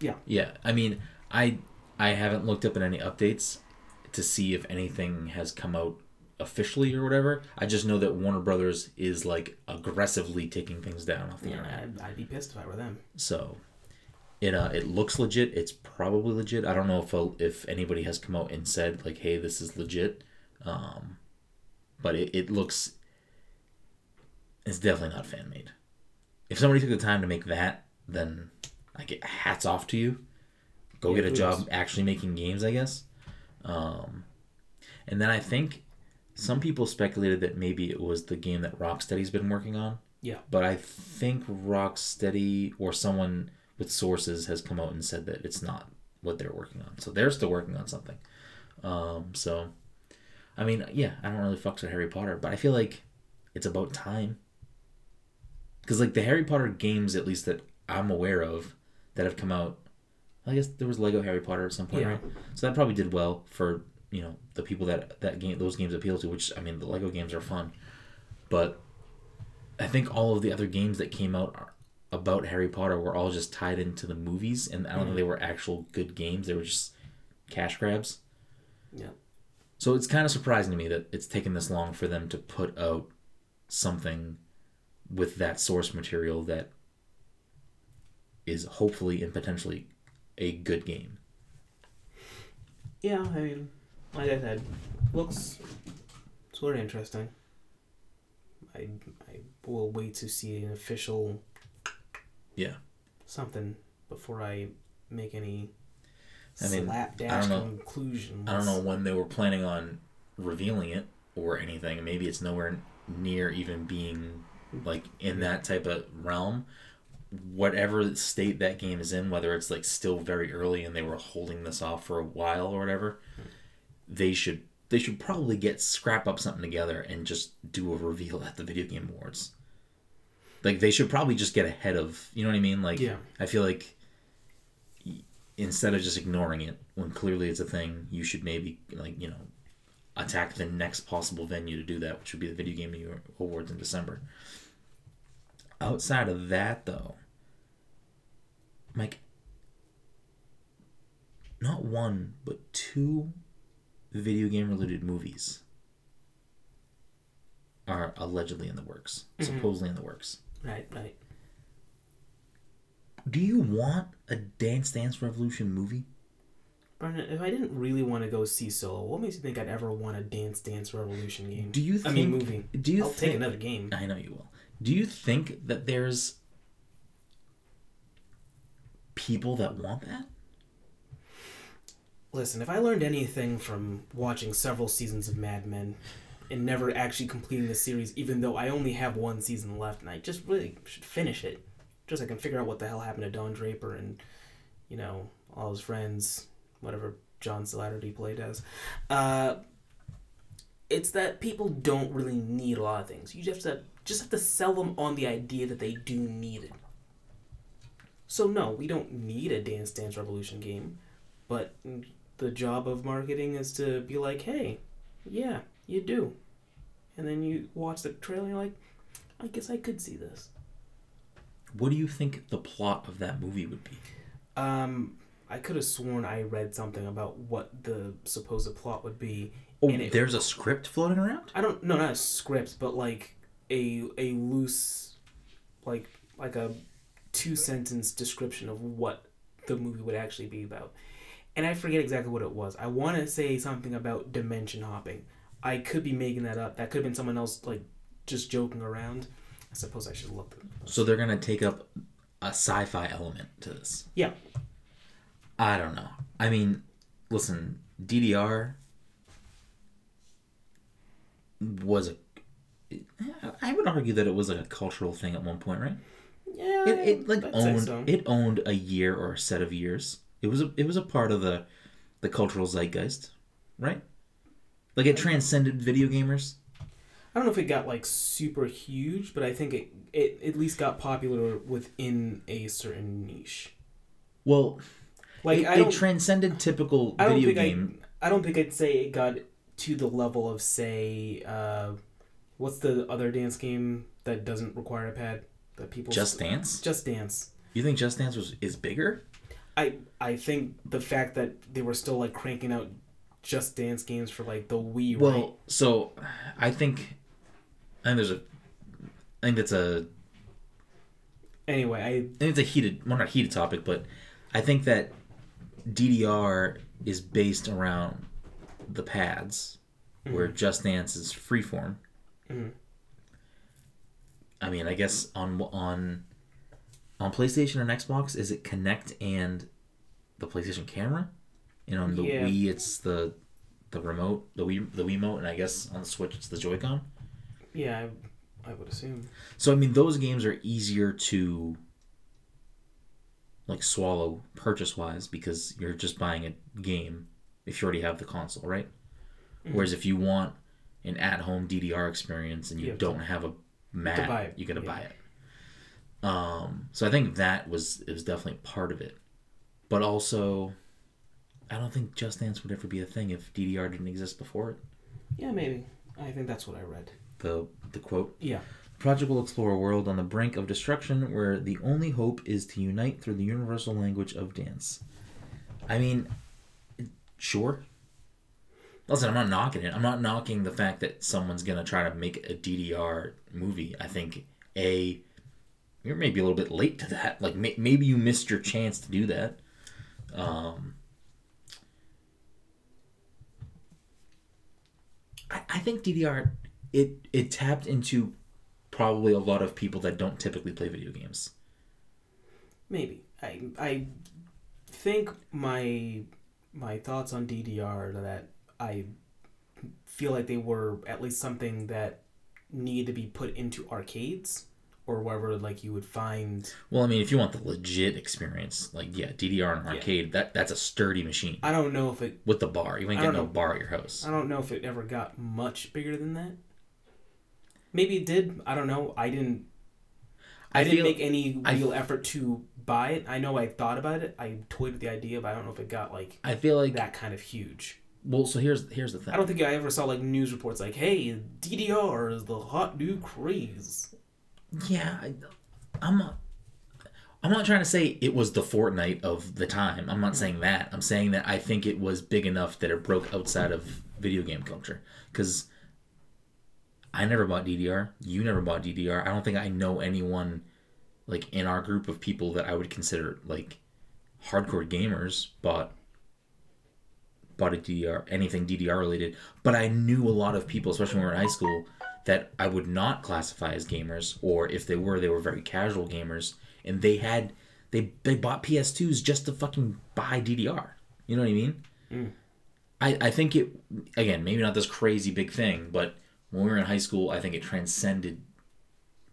Yeah. Yeah. I mean, I I haven't looked up at any updates to see if anything has come out officially or whatever. I just know that Warner Brothers is like aggressively taking things down off the Yeah, internet. I'd, I'd be pissed if I were them. So it uh it looks legit. It's probably legit. I don't know if uh, if anybody has come out and said like, "Hey, this is legit." Um but it, it looks. It's definitely not fan made. If somebody took the time to make that, then I get hats off to you. Go Yeah, get a job actually making games, I guess. Um, and then I think some people speculated that maybe it was the game that Rocksteady's been working on. Yeah. But I think Rocksteady or someone with sources has come out and said that it's not what they're working on. So they're still working on something. Um, so, I mean, yeah, I don't really fucks with Harry Potter, but I feel like it's about time. Because, like, the Harry Potter games, at least that I'm aware of, that have come out, I guess there was Lego Harry Potter at some point, Yeah. right? So that probably did well for, you know, the people that that game those games appeal to, which, I mean, the Lego games are fun. But I think all of the other games that came out are- about Harry Potter were all just tied into the movies, and I don't think mm-hmm. they were actual good games. They were just cash grabs. Yeah. So it's kind of surprising to me that it's taken this long for them to put out something with that source material that is hopefully and potentially a good game. Yeah, I mean, like I said, looks sort of interesting. I I will wait to see an official Yeah. something before I make any I mean, slapdash I don't know. conclusions. I don't know when they were planning on revealing it or anything. Maybe it's nowhere near even being like in that type of realm. Whatever state that game is in, whether it's like still very early and they were holding this off for a while or whatever, they should they should probably get scrap up something together and just do a reveal at the video game awards. Like they should probably just get ahead of you know what I mean? Like Yeah. I feel like instead of just ignoring it when clearly it's a thing, you should maybe like you know attack the next possible venue to do that, which would be the Video Game Awards in December. Outside of that, though, Mike, not one but two video game related movies are allegedly in the works, Mhm. supposedly in the works. Right, right. Do you want a Dance Dance Revolution movie? If I didn't really want to go see Solo, what makes you think I'd ever want a Dance Dance Revolution game? Do you I mean, movie. Do you I'll think? take another game. I know you will. Do you think that there's people that want that? Listen, if I learned anything from watching several seasons of Mad Men and never actually completing the series, even though I only have one season left and I just really should finish it, just so I can figure out what the hell happened to Don Draper and, you know, all his friends, whatever John Slattery played as. Uh, it's that people don't really need a lot of things. You just have to just have to sell them on the idea that they do need it. So no, we don't need a Dance Dance Revolution game, but the job of marketing is to be like, hey, yeah, you do. And then you watch the trailer and you're like, I guess I could see this. What do you think the plot of that movie would be? Um, I could have sworn I read something about what the supposed plot would be. Oh, And it- there's a script floating around. I don't no not a script, but like a a loose like like a two sentence description of what the movie would actually be about. And I forget exactly what it was. I want to say something about dimension hopping. I could be making that up. That could have been someone else like just joking around. I suppose I should look. So they're gonna take up a sci-fi element to this. Yeah. I don't know. I mean, listen, DDR was a. I would argue that it was like a cultural thing at one point, right? Yeah, It, it like I'd owned so. it owned a year or a set of years. It was a it was a part of the the cultural zeitgeist, right? Like it transcended video gamers. I don't know if it got like super huge, but I think it it at least got popular within a certain niche. Well, Like it, I it transcended typical I don't video think game. I, I don't think I'd say it got to the level of say uh, what's the other dance game that doesn't require a pad that people Just Dance. Just Dance. You think Just Dance was is bigger? I I think the fact that they were still like cranking out Just Dance games for like the Wii, Well, right? so I think I think there's a I think that's a Anyway, I I think it's a heated well not a heated topic, but I think that DDR is based around the pads where Just Dance is freeform. Mhm. I mean, I guess on on on PlayStation and Xbox, is it Kinect and the PlayStation camera? And on the Yeah. Wii, it's the the remote, the Wii the Wiimote, and I guess on the Switch, it's the Joy-Con. Yeah, I, I would assume. So I mean, those games are easier to like swallow purchase wise because you're just buying a game if you already have the console, right? Mhm. Whereas if you want an at-home DDR experience and you, You have don't have a mat, you got to yeah. buy it. Um, so I think that was it was definitely part of it, but also, I don't think Just Dance would ever be a thing if DDR didn't exist before it. Yeah, maybe. I think that's what I read. The the quote. Yeah. Project will explore a world on the brink of destruction where the only hope is to unite through the universal language of dance. I mean, sure. Listen, I'm not knocking it. I'm not knocking the fact that someone's going to try to make a DDR movie. I think, A, you're maybe a little bit late to that. Like, may- maybe you missed your chance to do that. Um, I, I think DDR, it, it tapped into probably a lot of people that don't typically play video games. Maybe. I I think my my thoughts on DDR that I feel like they were at least something that need to be put into arcades or wherever like you would find Well, I mean, if you want the legit experience, like yeah, DDR and Yeah. arcade, that that's a sturdy machine I don't know if it with the bar. You ain't I getting no know. bar at your house. I don't know if it ever got much bigger than that. Maybe it did. I don't know. I didn't I, I didn't feel make any I- real effort to buy it. I know I thought about it. I toyed with the idea, but I don't know if it got like I feel like that kind of huge. well. So here's here's the thing. I don't think I ever saw like news reports like, "Hey, DDR is the hot new craze." Yeah, I, I'm not. I'm not trying to say it was the Fortnite of the time. I'm not saying that. I'm saying that I think it was big enough that it broke outside of video game culture. Because I never bought DDR. You never bought DDR. I don't think I know anyone like in our group of people that I would consider like hardcore gamers bought bought a DDR anything DDR related. But I knew a lot of people, especially when we were in high school, that I would not classify as gamers, or if they were, they were very casual gamers, and they had they they bought PS2s just to fucking buy DDR. You know what I mean? Mm. I I think it again maybe not this crazy big thing, but when we were in high school, I think it transcended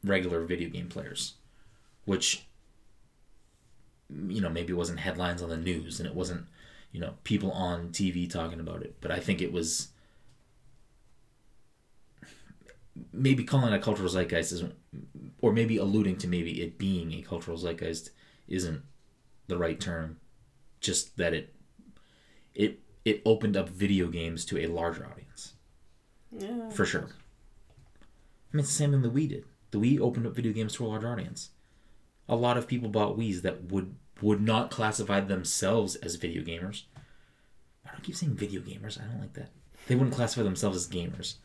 regular video game players, which you know maybe it wasn't headlines on the news and it wasn't you know people on TV talking about it, but I think it was maybe calling it a cultural zeitgeist isn't, or maybe alluding to maybe it being a cultural zeitgeist isn't the right term. Just that it it it opened up video games to a larger audience Yeah. for sure. I mean, it's the same thing the Wii did. The Wii opened up video games to a large audience. A lot of people bought Wii's that would would not classify themselves as video gamers. Why do I keep saying video gamers? I don't like that. They wouldn't classify themselves as gamers.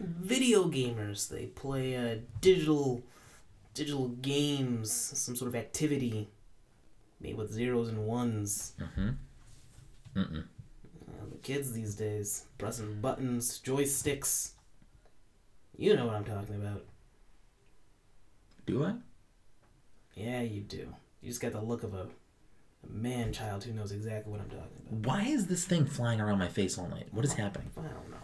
Video gamers, they play uh, digital digital games, some sort of activity made with zeros and ones. Mm-hmm. Mm-mm. Uh, the kids these days pressing buttons, joysticks. You know what I'm talking about. Do I? Yeah, you do. You just got the look of a, a man child who knows exactly what I'm talking about. Why is this thing flying around my face all night? What is happening? I don't know.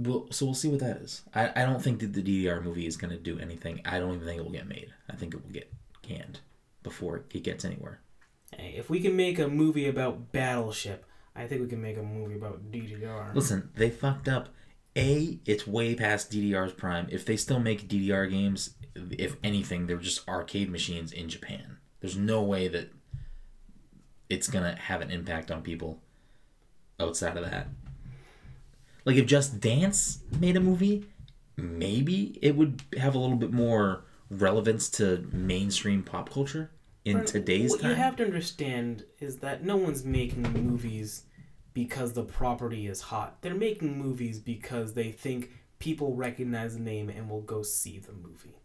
Well, so we'll see what that is. I, I don't think that the DDR movie is going to do anything. I don't even think it will get made. I think it will get canned before it gets anywhere. Hey, if we can make a movie about Battleship, I think we can make a movie about DDR. Listen, they fucked up. A, it's way past DDR's prime. If they still make DDR games, if anything, they're just arcade machines in Japan. There's no way that it's gonna have an impact on people outside of that. Like if Just Dance made a movie, maybe it would have a little bit more relevance to mainstream pop culture in Right, today's what time. you have to understand is that no one's making movies because the property is hot. They're making movies because they think people recognize the name and will go see the movie.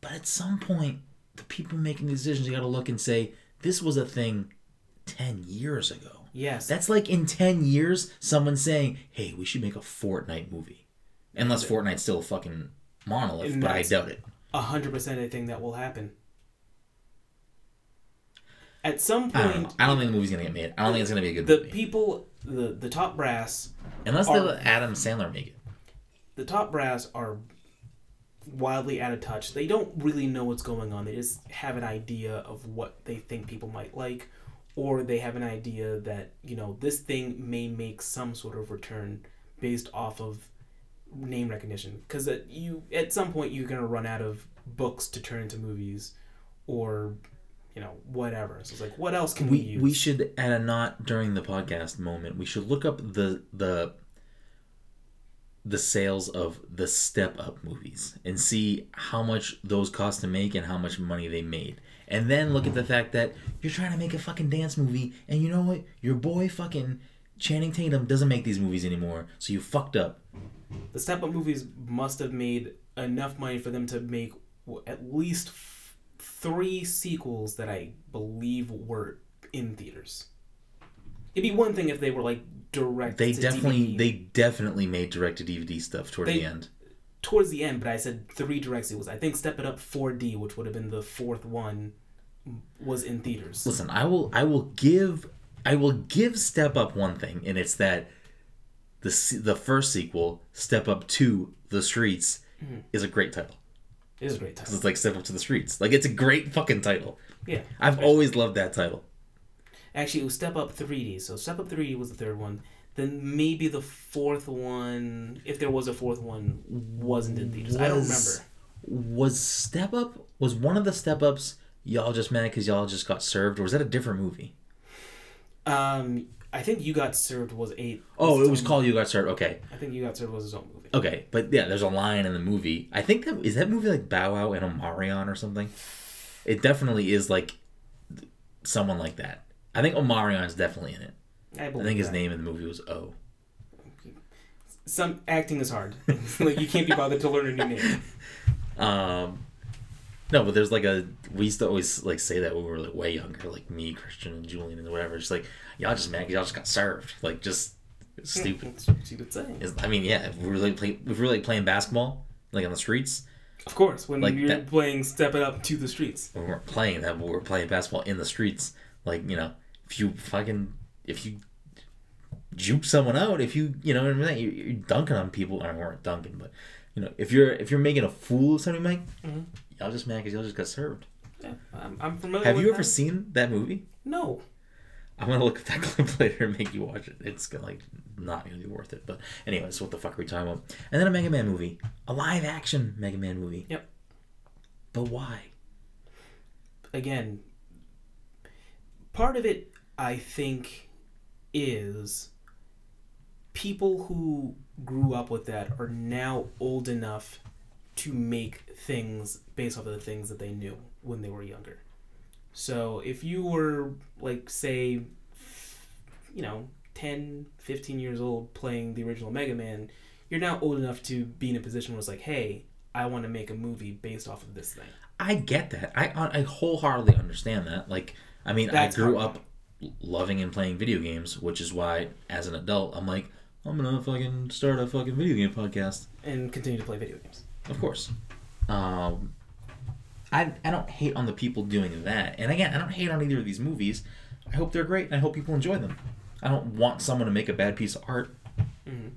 But at some point, the people making decisions, you got to look and say, this was a thing 10 years ago. Yes. That's like in 10 years, someone saying, hey, we should make a Fortnite movie. Unless Fortnite's still a fucking monolith, And but I doubt it. A hundred percent a thing that will happen. At some I don't know. point, I don't think the movie's gonna get made. I don't think it's gonna be a good the movie. The people, the the top brass, Unless they are- let Adam Sandler make it. the top brass are wildly out of touch. They don't really know what's going on. They just have an idea of what they think people might like, or they have an idea that you know this thing may make some sort of return based off of name recognition. Because you at some point you're gonna run out of books to turn into movies, or you know whatever. So it's like, what else can we, We use? we should at a not during the podcast moment, we should look up the the the sales of the step up movies and see how much those cost to make and how much money they made. And then look at the fact that you're trying to make a fucking dance movie and you know what? Your boy fucking Channing Tatum doesn't make these movies anymore. So you fucked up. the step up movies must have made enough money for them to make at least f- three sequels that I believe were in theaters. It'd be one thing if they were like direct. They to definitely DVD they definitely made direct to DVD stuff toward They- the end. Towards the end, but I said three direct sequels. I think Step It Up 4D, which would have been the fourth one, was in theaters. Listen, I will I will give I will give Step Up one thing, and it's that the the first sequel, Step Up to the Streets, Mm-hmm. is a great title. It is a great title. It's like Step Up to the Streets. Like it's a great fucking title. Yeah. I've always loved that title. Actually, it was Step Up 3D. So Step Up 3D was the third one. Then maybe the fourth one, if there was a fourth one, wasn't in theaters. I don't remember. Was Step Up was one of the Step Ups y'all just mad because y'all just got served, or was that a different movie? Um, I think You Got Served was eight. Oh, it was its own- called You Got Served. Okay, I think You Got Served was his own movie. okay, but yeah, there's a line in the movie. I think that is that movie like Bow Wow and Omarion or something. It definitely is like someone like that. I think Omarion's definitely in it. I, I think his that. name in the movie was O. Some acting is hard. [LAUGHS] like you can't be bothered to learn a new name. [LAUGHS] Um, no, but there's like a we used to always like say that when we were like way younger, like me, Christian, and Julian, and whatever. It's like y'all just mad y'all just got served. Like just stupid. [LAUGHS] That's what you would say. It's- I mean, yeah, if we were like play, if we were like playing basketball, like on the streets, Of course, when Like you're that- playing Step It Up to the Streets. When we weren't playing that, but we're playing basketball in the streets. Like you know, if you fucking if you juke someone out, if you you know what I mean, you're, you're dunking on people. I weren't dunking, but you know, if you're if you're making a fool of somebody, Mike, Mhm. y'all just mad because y'all just got served. Yeah, I'm, I'm familiar. Have you ever that. seen that movie? No. I'm gonna look at that [LAUGHS] clip later and make you watch it. It's gonna like not gonna be worth it. But anyways, what the fuck are we talking about? And then a Mega Man movie, a live action Mega Man movie. Yep. But why? Again, part of it, I think, is people who grew up with that are now old enough to make things based off of the things that they knew when they were younger. So if you were, like, say, you know, 10, 15 years old playing the original Mega Man, you're now old enough to be in a position where it's like, hey, I want to make a movie based off of this thing. I get that. I I wholeheartedly understand that. Like, I mean, That's I grew hard. up loving and playing video games, which is why, as an adult, I'm like, I'm gonna fucking start a fucking video game podcast. And continue to play video games. Of course. Um, I I don't hate on the people doing that, and again, I don't hate on either of these movies. I hope they're great, and I hope people enjoy them. I don't want someone to make a bad piece of art. Mhm.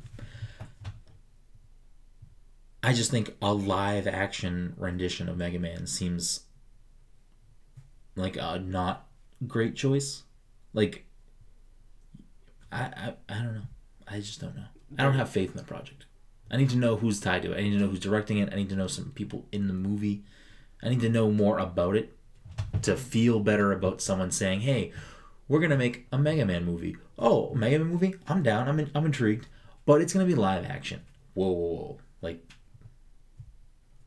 I just think a live action rendition of Mega Man seems like a not great choice. Like, I, I I don't know. I just don't know. I don't have faith in the project. I need to know who's tied to it. I need to know who's directing it. I need to know some people in the movie. I need to know more about it to feel better about someone saying, "Hey, we're gonna make a Mega Man movie." Oh, Mega Man movie? I'm down. I'm in, I'm intrigued, but it's gonna be live action. Whoa, whoa, whoa! Like,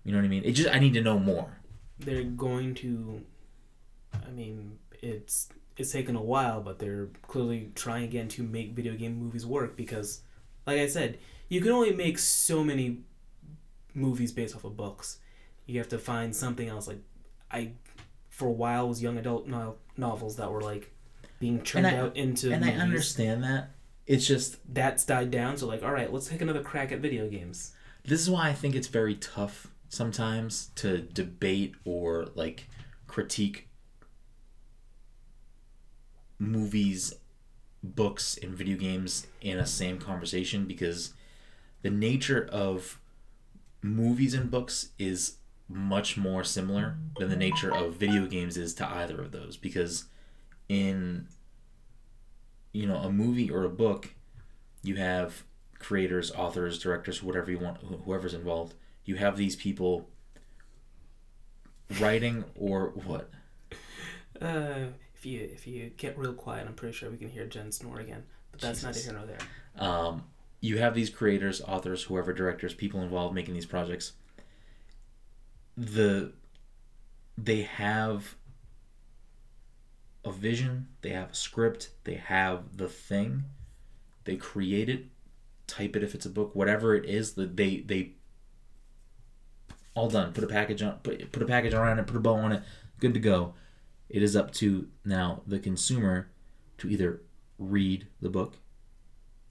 you know what I mean? It just I need to know more. They're going to. I mean, it's it's taken a while, but they're clearly trying again to make video game movies work because, like I said, you can only make so many movies based off of books. You have to find something else. Like, I, for a while, was young adult no- novels that were like being churned I- out into and I understand that. It's just That's died down. So like, all right, let's take another crack at video games. this is why I think it's very tough sometimes to debate or like critique movies, books, and video games in a same conversation because the nature of movies and books is much more similar than the nature of video games is to either of those because in you know a movie or a book you have creators authors directors whatever you want whoever's involved. You have these people writing or what? Uh, if you if you get real quiet, I'm pretty sure we can hear Jen snore again. But that's neither Jesus. here nor there. um, you have these creators authors whoever directors people involved making these projects the they have a vision they have a script they have the thing they create it type it if it's a book whatever it is that they they all done put a package on put, put a package around it put a bow on it good to go it is up to now the consumer to either read the book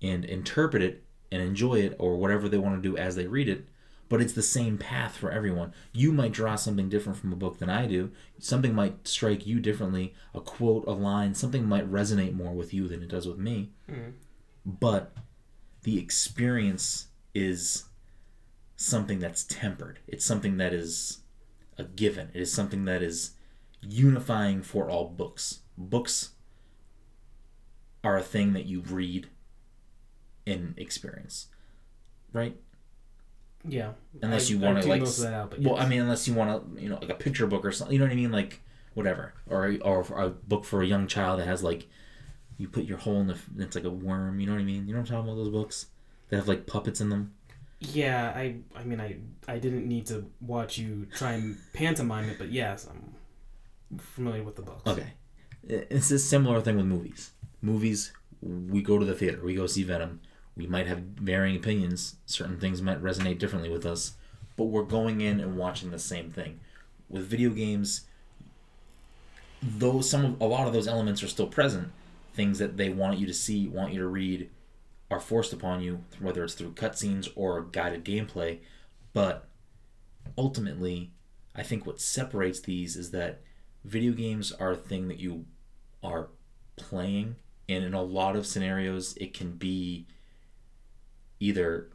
and interpret it and enjoy it or whatever they want to do as they read it but it's the same path for everyone. You might draw something different from a book than i do. Something might strike you differently a quote a line something might resonate more with you than it does with me. Mhm. but the experience is something that's tempered. It's something that is a given. It is something that is unifying for all books. Books are a thing that you read and experience right? Yeah. Unless I- you like, most of that out, well yes. i mean unless you want to you know like a picture book or something you know what i mean? Like whatever. Or or a book for a young child that has like you put your hole in the it's like a worm you know what i mean? You know what i'm talking about those books? That have like puppets in them. Yeah, I I mean I I didn't need to watch you try and [LAUGHS] pantomime it, but yes, I'm familiar with the books. Okay. It's a similar thing with movies. Movies, we go to the theater, we go see Venom. We might have varying opinions. Certain things might resonate differently with us, but we're going in and watching the same thing. With video games, those some of a lot of those elements are still present. Things that they want you to see, want you to read, are forced upon you, whether it's through cutscenes or guided gameplay. But ultimately, I think what separates these is that video games are a thing that you are playing and in a lot of scenarios it can be either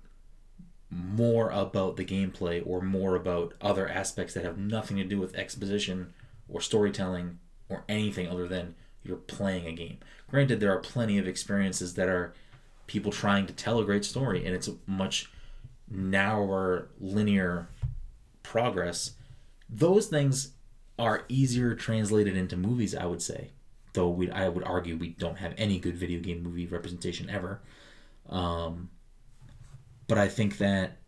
more about the gameplay or more about other aspects that have nothing to do with exposition or storytelling or anything other than you're playing a game. Granted there are plenty of experiences that are people trying to tell a great story and it's a much narrower linear progress. Those things are easier translated into movies, I would say. Though we, I would argue we don't have any good video game movie representation ever. Um, but I think that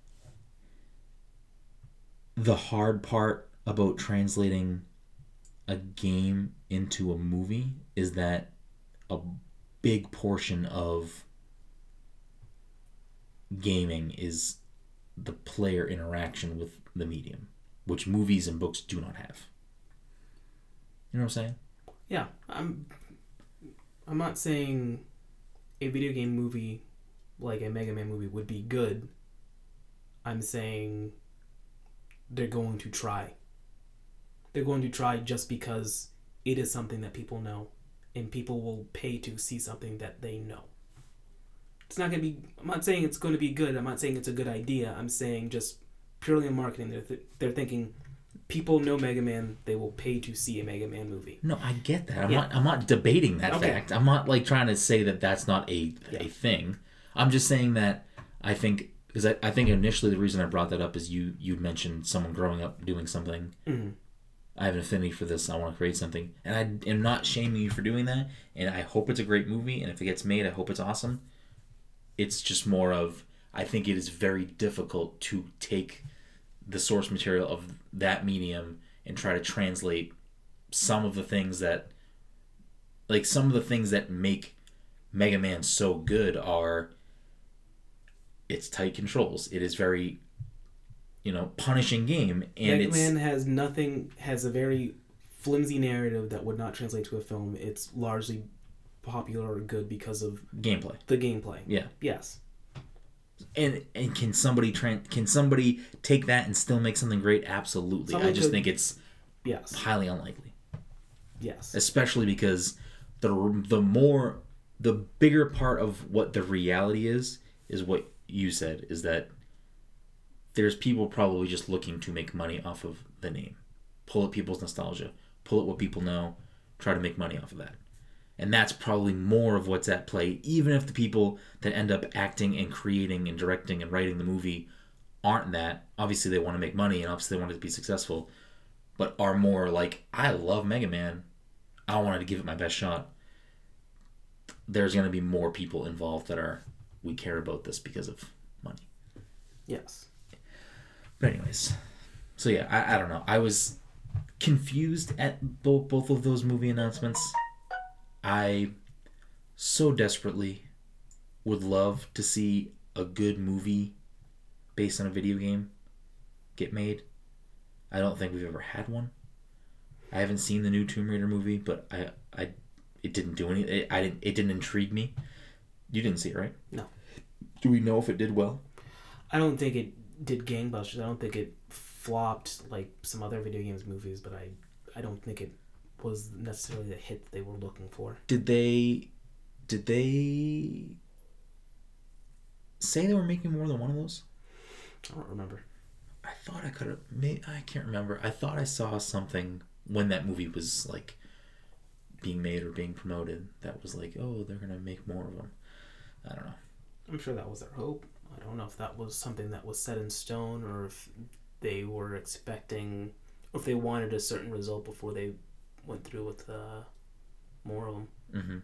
the hard part about translating a game into a movie is that a big portion of gaming is the player interaction with the medium, which movies and books do not have. You know what I'm saying? Yeah, I'm. I'm not saying a video game movie like a Mega Man movie would be good. I'm saying they're going to try. They're going to try just because it is something that people know, and people will pay to see something that they know. It's not going to be. I'm not saying it's going to be good. I'm not saying it's a good idea. I'm saying just purely in marketing, they're th- they're thinking people know Mega Man. They will pay to see a Mega Man movie. No, I get that. I'm Yeah. not. I'm not debating that Okay. fact. I'm not like trying to say that that's not a Yeah. a thing. I'm just saying that I think because I, I think initially the reason I brought that up is you you mentioned someone growing up doing something. Mhm. I have an affinity for this. I want to create something, and I am not shaming you for doing that. And I hope it's a great movie. And if it gets made, I hope it's awesome. It's just more of I think it is very difficult to take the source material of that medium and try to translate some of the things that like some of the things that make Mega Man so good are its tight controls. It is very you know, punishing game and Mega Man has nothing has a very flimsy narrative that would not translate to a film. It's largely popular or good because of Gameplay. the gameplay. Yeah. Yes. And and can somebody tran can somebody take that and still make something great? Absolutely. I just could- think it's Yes. highly unlikely. Yes. especially because the the more the bigger part of what the reality is is what you said is that there's people probably just looking to make money off of the name pull at people's nostalgia pull at what people know try to make money off of that and that's probably more of what's at play even if the people that end up acting and creating and directing and writing the movie aren't that obviously they want to make money and obviously they want it to be successful but are more like i love mega man I wanted to give it my best shot. There's going to be more people involved that are we care about this because of money. Yes. But anyways, so yeah, I, I don't know. I was confused at both both of those movie announcements. I so desperately would love to see a good movie based on a video game get made. I don't think we've ever had one. I haven't seen the new Tomb Raider movie, but I I it didn't do any it, I didn't it didn't intrigue me. You didn't see it, right? No. Do we know if it did well? I don't think it did gangbusters. I don't think it flopped like some other video games movies, but I I don't think it was necessarily the hit that they were looking for. Did they did they say they were making more than one of those? I don't remember. I thought I could have made I can't remember. I thought I saw something when that movie was like being made or being promoted that was like, "Oh, they're going to make more of them." I don't know. I'm sure that was their hope. I don't know if that was something that was set in stone or if they were expecting or if they wanted a certain result before they went through with uh, more of them. Mhm.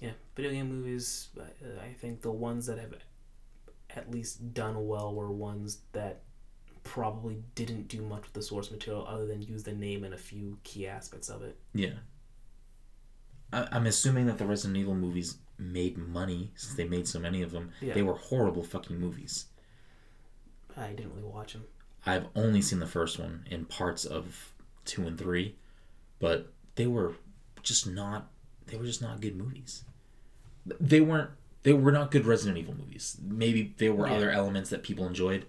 Yeah, video game movies. I, I think the ones that have at least done well were ones that probably didn't do much with the source material other than use the name and a few key aspects of it. Yeah. I, I'm assuming that the Resident Evil movies made money since they made so many of them. Yeah. They were horrible fucking movies. I didn't really watch them. I've only seen the first one in parts of two and three, but they were just not. They were just not good movies. They weren't. They were not good Resident Evil movies. Maybe there were Yeah. other elements that people enjoyed.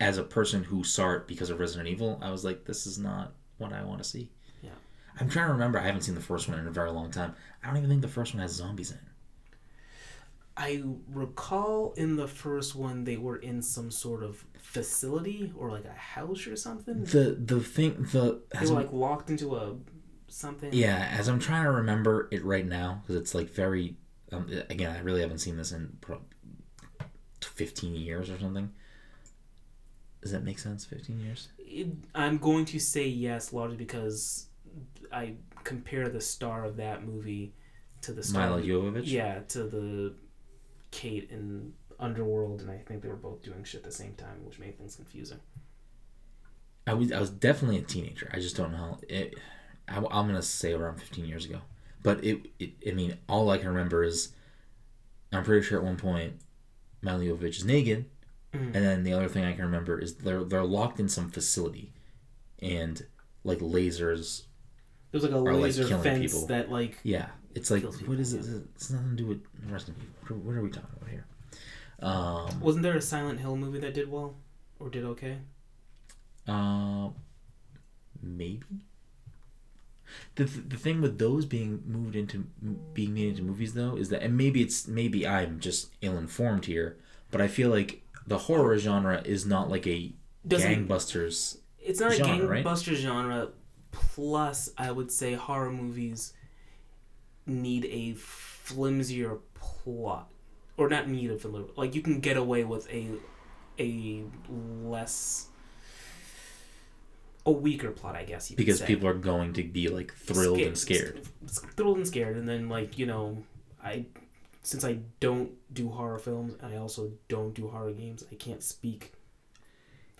As a person who saw it because of Resident Evil, I was like, this is not what I want to see. Yeah. I'm trying to remember. I haven't seen the first one in a very long time. I don't even think the first one has zombies in it. I recall in the first one they were in some sort of facility or like a house or something. The the thing the They were I'm- like locked into a something. Yeah, as I'm trying to remember it right now, because it's like very. Um, again, I really haven't seen this in 15 years or something. Does that make sense? 15 years? It, I'm going to say yes, largely because I compare the star of that movie to the star. Milla of- Jovovich? Yeah, to the Kate in Underworld, and I think they were both doing shit at the same time, which made things confusing. I was, I was definitely a teenager. I just don't know. How, it, I, I'm going to say around 15 years ago. But it, it, I mean, all I can remember is I'm pretty sure at one point Milla is naked. Mhm. And then the other thing I can remember is they're they're locked in some facility, and like lasers There's like a laser killing fence people. that like Yeah, it's like what is it? It's nothing to do with Resident Evil. What are, what are we talking about here? Um, wasn't there a Silent Hill movie that did well or did okay? uh, maybe. The, th- the thing with those being moved into being made into movies though is that and maybe it's maybe I'm just ill informed here, but I feel like the horror genre is not like a Doesn't gangbusters. it's not genre, a right? gangbuster genre. Plus, I would say horror movies need a flimsier plot, or not need a flimsier. Like you can get away with a a less a weaker plot, I guess. You could Because people are going to be like thrilled and scared. Thrilled and scared, and then like you know, I since I don't do horror films, and I also don't do horror games. I can't speak.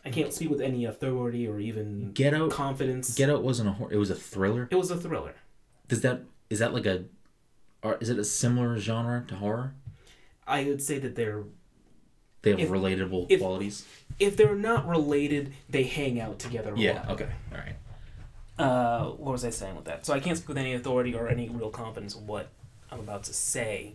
I can't speak with any authority or even Get Out. confidence. Get Out wasn't a horror. It was a thriller. it was a thriller. Does that is that like a, or is it a similar genre to horror? I would say that they're They have If- relatable if- qualities. if they're not related, they hang out together. A Yeah. Okay. All right. uh, what was I saying with that? So I can't speak with any authority or any real confidence in what I'm about to say,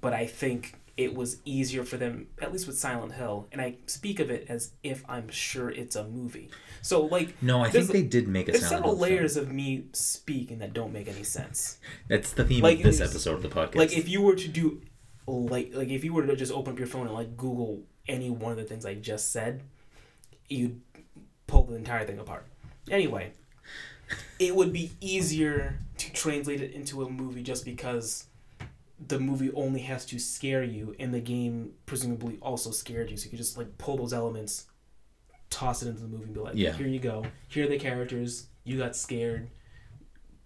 but I think it was easier for them, at least with Silent Hill, and I speak of it as if I'm sure it's a movie. So like, No, I think they did make a there's Silent several Hill film. layers of me speaking that don't make any sense. That's the theme Like, of this episode of the podcast. Like if you were to do, like like if you were to just open up your phone and like Google any one of the things I just said, you'd pull the entire thing apart. Anyway, it would be easier to translate it into a movie just because the movie only has to scare you and the game presumably also scared you. So you could just like pull those elements toss it into the movie and be like Yeah. here you go. Here are the characters. You got scared.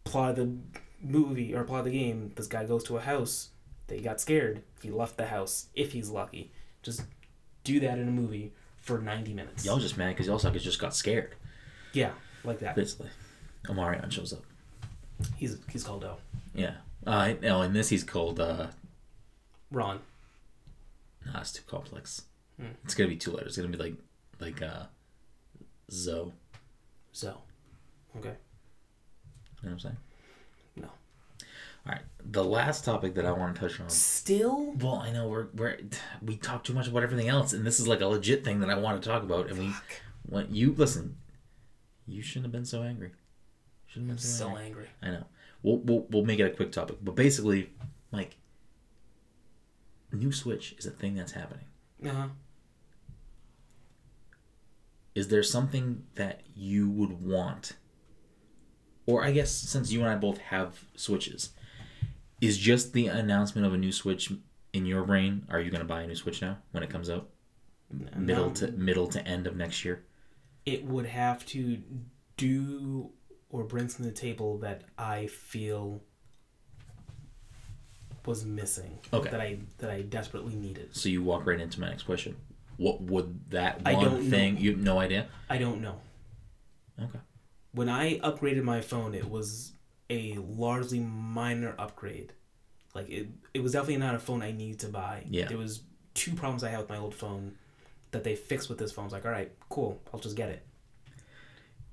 Plot of the movie or plot of the game. This guy goes to a house. They got scared. He left the house if he's lucky. Just do that in a movie for 90 minutes. Y'all just mad because y'all suckers just got scared. yeah like that. Basically, Omarion shows up. he's he's called O Yeah. Uh, no, in this he's called. Uh, Ron nah, it's too complex. Hmm. It's gonna be two letters. It's gonna be like, like uh, Zoe. so okay You know what I'm saying? No. All right. The last topic that I want to touch on. still Well, I know we're we're we talk too much about everything else, and this is like a legit thing that I want to talk about. And we, when you listen, you shouldn't have been so angry. Shouldn't have been so, so angry. angry I know. We'll, we'll we'll make it a quick topic, but basically, like, new Switch is a thing that's happening. uh-huh Is there something that you would want, or I guess since you and I both have Switches, is just the announcement of a new Switch in your brain? Are you gonna buy a new Switch now when it comes out? Middle to middle to end of next year. it would have to do or bring something to the table that I feel was missing. Okay. That I that I desperately needed. So you walk right into my next question. What would that one don't know. thing? You have no idea. I don't know. Okay. When I upgraded my phone, it was a largely minor upgrade. Like it, it was definitely not a phone I needed to buy. Yeah. There was two problems I had with my old phone that they fixed with this phone. I was like, all right, cool, I'll just get it.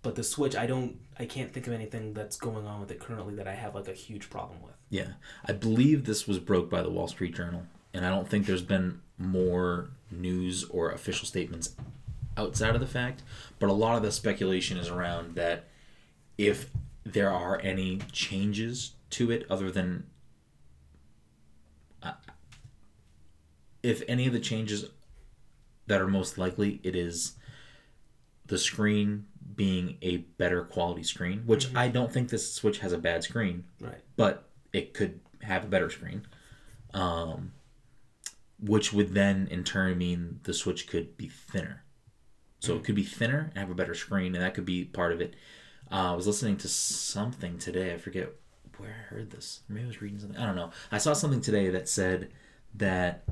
But the Switch, I don't, I can't think of anything that's going on with it currently that I have like a huge problem with. Yeah, I believe this was broke by the Wall Street Journal, and I don't think there's been more news or official statements outside of the fact. But a lot of the speculation is around that if there are any changes to it, other than uh, if any of the changes that are most likely, it is the screen being a better quality screen, which I don't think this Switch has a bad screen Right. but it could have a better screen. Um, which would then in turn mean the Switch could be thinner. So it could be thinner and have a better screen, and that could be part of it. Uh, I was listening to something today. I forget where I heard this. Maybe I was reading something. I don't know. I saw something today that said that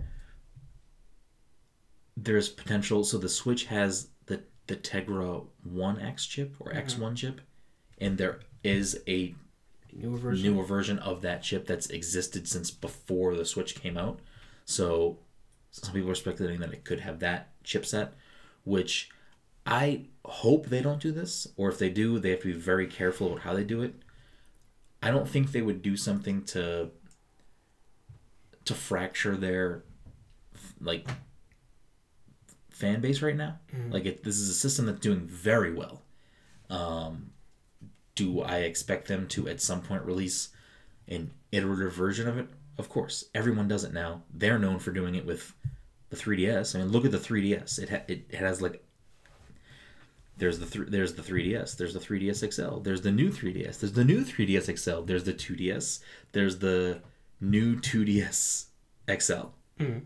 there's potential. So the Switch has the Tegra One X chip or X mm-hmm. One chip, and there is a Newer version. newer version of that chip that's existed since before the Switch came out. So some people are speculating that it could have that chipset, which I hope they don't do this, or if they do, they have to be very careful about how they do it. I don't think they would do something to to fracture their like fan base right now. Like it, this is a system that's doing very well. Um, do I expect them to at some point release an iterative version of it? Of course, everyone does it now. They're known for doing it with the 3DS. I mean, look at the 3DS. It ha- it, it has like there's the th- there's the 3DS. There's the 3DS XL. There's the new 3DS. There's the new 3DS XL. There's the 2DS. There's the new 2DS XL. Mhm.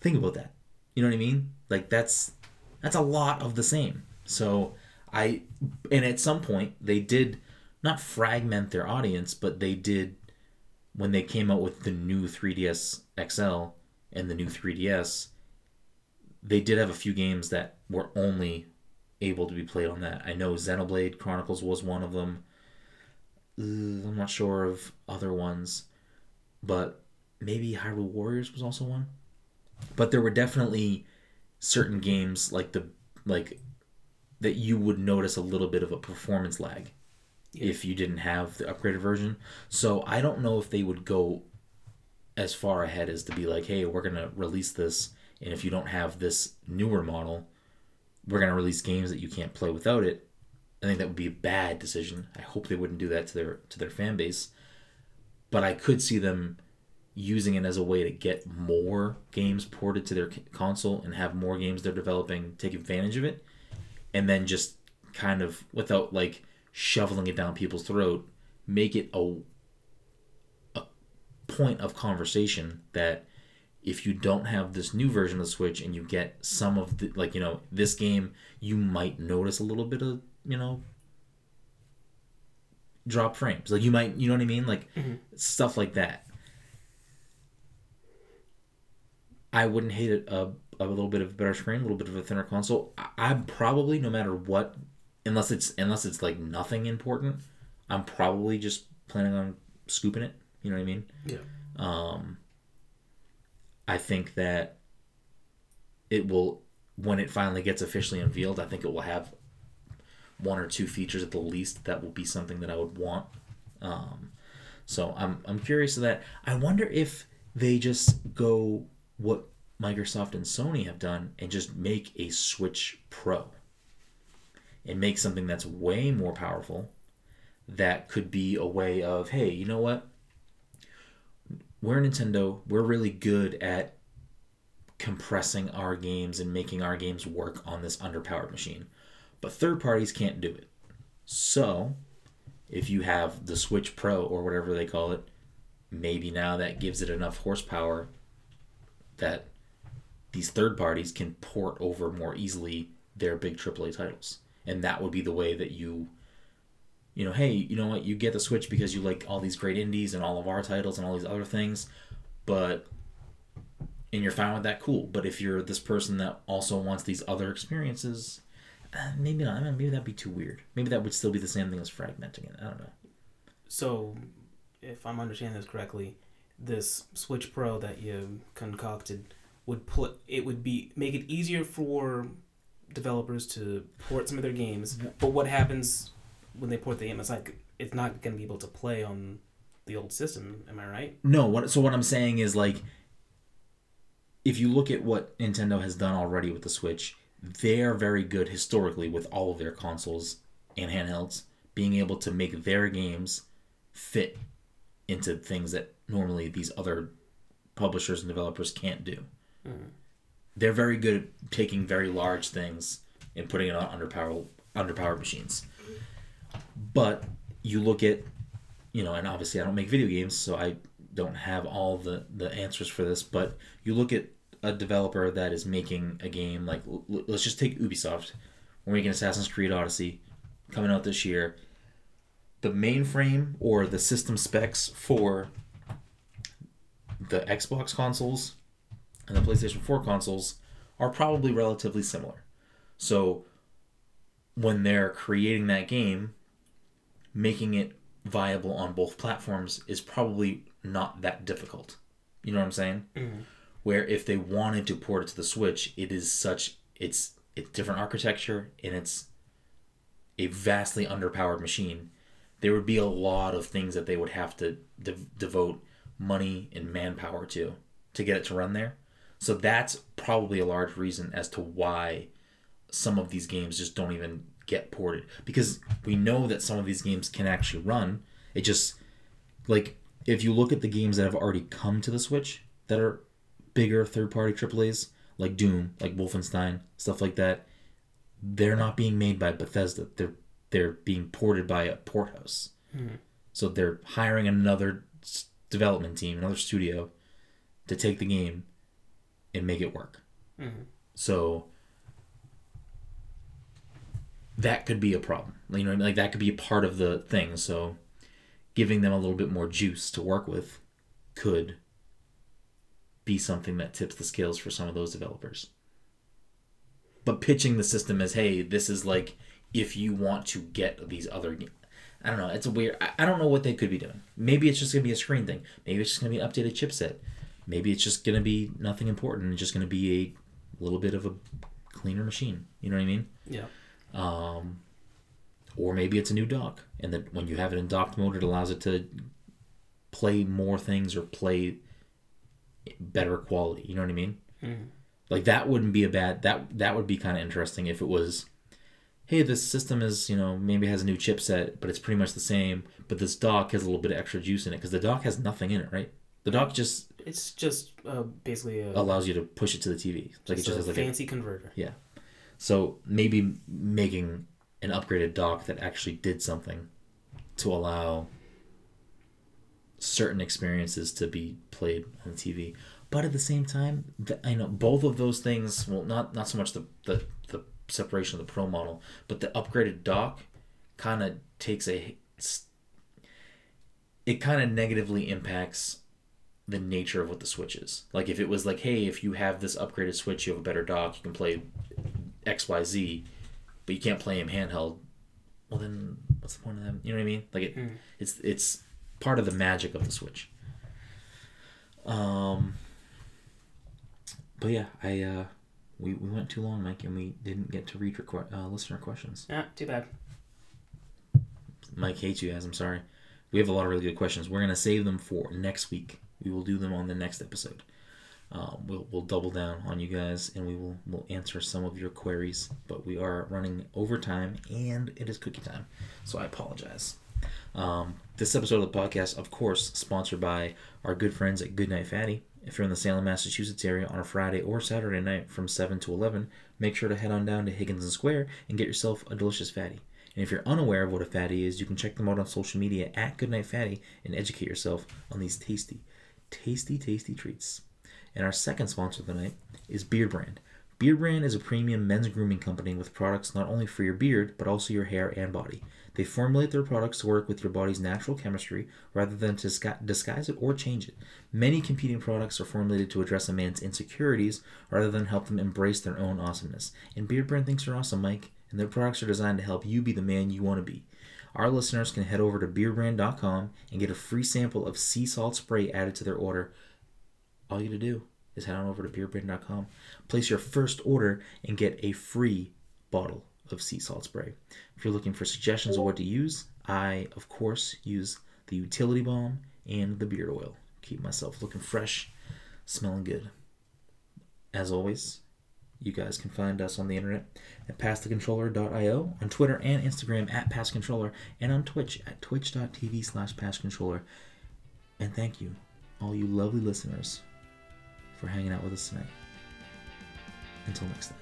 Think about that. You know what I mean? Like that's that's a lot of the same. So I and at some point they did not fragment their audience, but they did when they came out with the new 3DS XL and the new 3DS. They did have a few games that were only able to be played on that. I know Xenoblade Chronicles was one of them. I'm not sure of other ones, but maybe Hyrule Warriors was also one. But there were definitely certain games like the like that you would notice a little bit of a performance lag Yeah. if you didn't have the upgraded version. So I don't know if they would go as far ahead as to be like, hey, we're gonna release this, and if you don't have this newer model, we're gonna release games that you can't play without it. I think that would be a bad decision. I hope they wouldn't do that to their to their fan base. But I could see them using it as a way to get more games ported to their console and have more games they're developing take advantage of it and then just kind of without like shoveling it down people's throat make it a, a point of conversation that if you don't have this new version of the switch and you get some of the like you know this game you might notice a little bit of you know drop frames. Like you might you know what i mean? Like Mhm. stuff like that i wouldn't hate it a, a little bit of a better screen a little bit of a thinner console. I, i'm probably no matter what unless it's unless it's like nothing important i'm probably just planning on scooping it you know what i mean? Yeah. um i think that it will when it finally gets officially unveiled i think it will have one or two features at the least that will be something that i would want. Um so i'm i'm curious of that. I wonder if they just go what microsoft and sony have done and just make a switch pro and make something that's way more powerful that could be a way of hey you know what? We're nintendo. We're really good at compressing our games and making our games work on this underpowered machine. But third parties can't do it. So if you have the switch pro or whatever they call it maybe now that gives it enough horsepower that these third parties can port over more easily their big AAA titles. And that would be the way that you you know hey you know what? You get the switch because you like all these great indies and all of our titles and all these other things but and you're fine with that cool. But if you're this person that also wants these other experiences uh, maybe not. I mean, maybe that'd be too weird. Maybe that would still be the same thing as fragmenting it. I don't know. So, if I'm understanding this correctly, this Switch Pro that you concocted would put it would be make it easier for developers to port some of their games. But what happens when they port the game? It's like it's not going to be able to play on the old system. Am I right? No, what so what I'm saying is like if you look at what Nintendo has done already with the Switch, they're very good historically with all of their consoles and handhelds being able to make their games fit into things that normally these other publishers and developers can't do. Mhm. They're very good at taking very large things and putting it on underpowered underpowered machines. But you look at you know, and obviously I don't make video games, so I don't have all the the answers for this. But you look at a developer that is making a game like let's just take Ubisoft. We're making Assassin's Creed Odyssey coming out this year. The mainframe or the system specs for the Xbox consoles and the PlayStation 4 consoles are probably relatively similar. So when they're creating that game, making it viable on both platforms is probably not that difficult. You know what I'm saying? Mhm. Where if they wanted to port it to the Switch, it is such it's it's different architecture and it's a vastly underpowered machine. There would be a lot of things that they would have to de- devote money and manpower to to get it to run there. So that's probably a large reason as to why some of these games just don't even get ported because we know that some of these games can actually run. It just like if you look at the games that have already come to the Switch that are bigger third-party AAA's like Doom, like Wolfenstein, stuff like that, they're not being made by Bethesda. They're they're being ported by a port house. Mhm. So they're hiring another development team, another studio to take the game and make it work. Mhm. So that could be a problem. You know, like that could be a part of the thing. So giving them a little bit more juice to work with could be something that tips the scales for some of those developers. But pitching the system as, hey, this is like if you want to get these other games. I don't know. It's a weird. I, don't know what they could be doing. Maybe it's just gonna be a screen thing. Maybe it's just gonna be an updated chipset. Maybe it's just gonna be nothing important. It's just gonna be a little bit of a cleaner machine. You know what I mean? Yeah. Um, or maybe it's a new dock, and that when you have it in docked mode, it allows it to play more things or play better quality. You know what I mean? Mm. Like that wouldn't be a bad that that would be kind of interesting if it was, hey, this system is you know maybe has a new chipset, but it's pretty much the same, but this dock has a little bit of extra juice in it because the dock has nothing in it, right? The dock just It's just uh, basically a, allows you to push it to the TV. Like it just a has like a, fancy converter. Yeah. So maybe making an upgraded dock that actually did something to allow certain experiences to be played on the TV. But at the same time, th- I know both of those things. Well, not not so much the the, the separation of the Pro model, but the upgraded dock kind of takes a. It kind of negatively impacts the nature of what the Switch is. Like if it was like, hey, if you have this upgraded Switch, you have a better dock, you can play X Y Z, but you can't play him handheld. Well, then what's the point of them? You know what I mean? Like it, Mm. it's it's part of the magic of the Switch. Um. But yeah, I uh, we, we went too long, Mike, and we didn't get to read uh, listener questions. Yeah, too bad. Mike hates you guys. I'm sorry. We have a lot of really good questions. We're gonna save them for next week. We will do them on the next episode. Um, we'll we'll double down on you guys, and we will we'll answer some of your queries. But we are running over time and it is cookie time, so I apologize. Um, this episode of the podcast, of course, sponsored by our good friends at Goodnight Fatty. If you're in the Salem, Massachusetts area on a Friday or Saturday night from 7 to 11, make sure to head on down to Higginson Square and get yourself a delicious fatty. And if you're unaware of what a fatty is, you can check them out on social media at Goodnight Fatty and educate yourself on these tasty, tasty, tasty treats. And our second sponsor of the night is Beardbrand. Beard Brand is a premium men's grooming company with products not only for your beard, but also your hair and body. They formulate their products to work with your body's natural chemistry rather than to disguise it or change it. Many competing products are formulated to address a man's insecurities rather than help them embrace their own awesomeness. And Beardbrand thinks you're awesome, Mike, and their products are designed to help you be the man you want to be. Our listeners can head over to beardbrand.com and get a free sample of sea salt spray added to their order. All you got to do is head on over to beardbrand.com, place your first order, and get a free bottle of sea salt spray. If you're looking for suggestions of what to use, I, of course, use the utility balm and the beard oil. Keep myself looking fresh, smelling good. As always, you guys can find us on the internet at passthecontroller.io, on Twitter and Instagram at passcontroller, and on Twitch at twitch.tv slash passcontroller. And thank you, all you lovely listeners, for hanging out with us tonight. Until next time.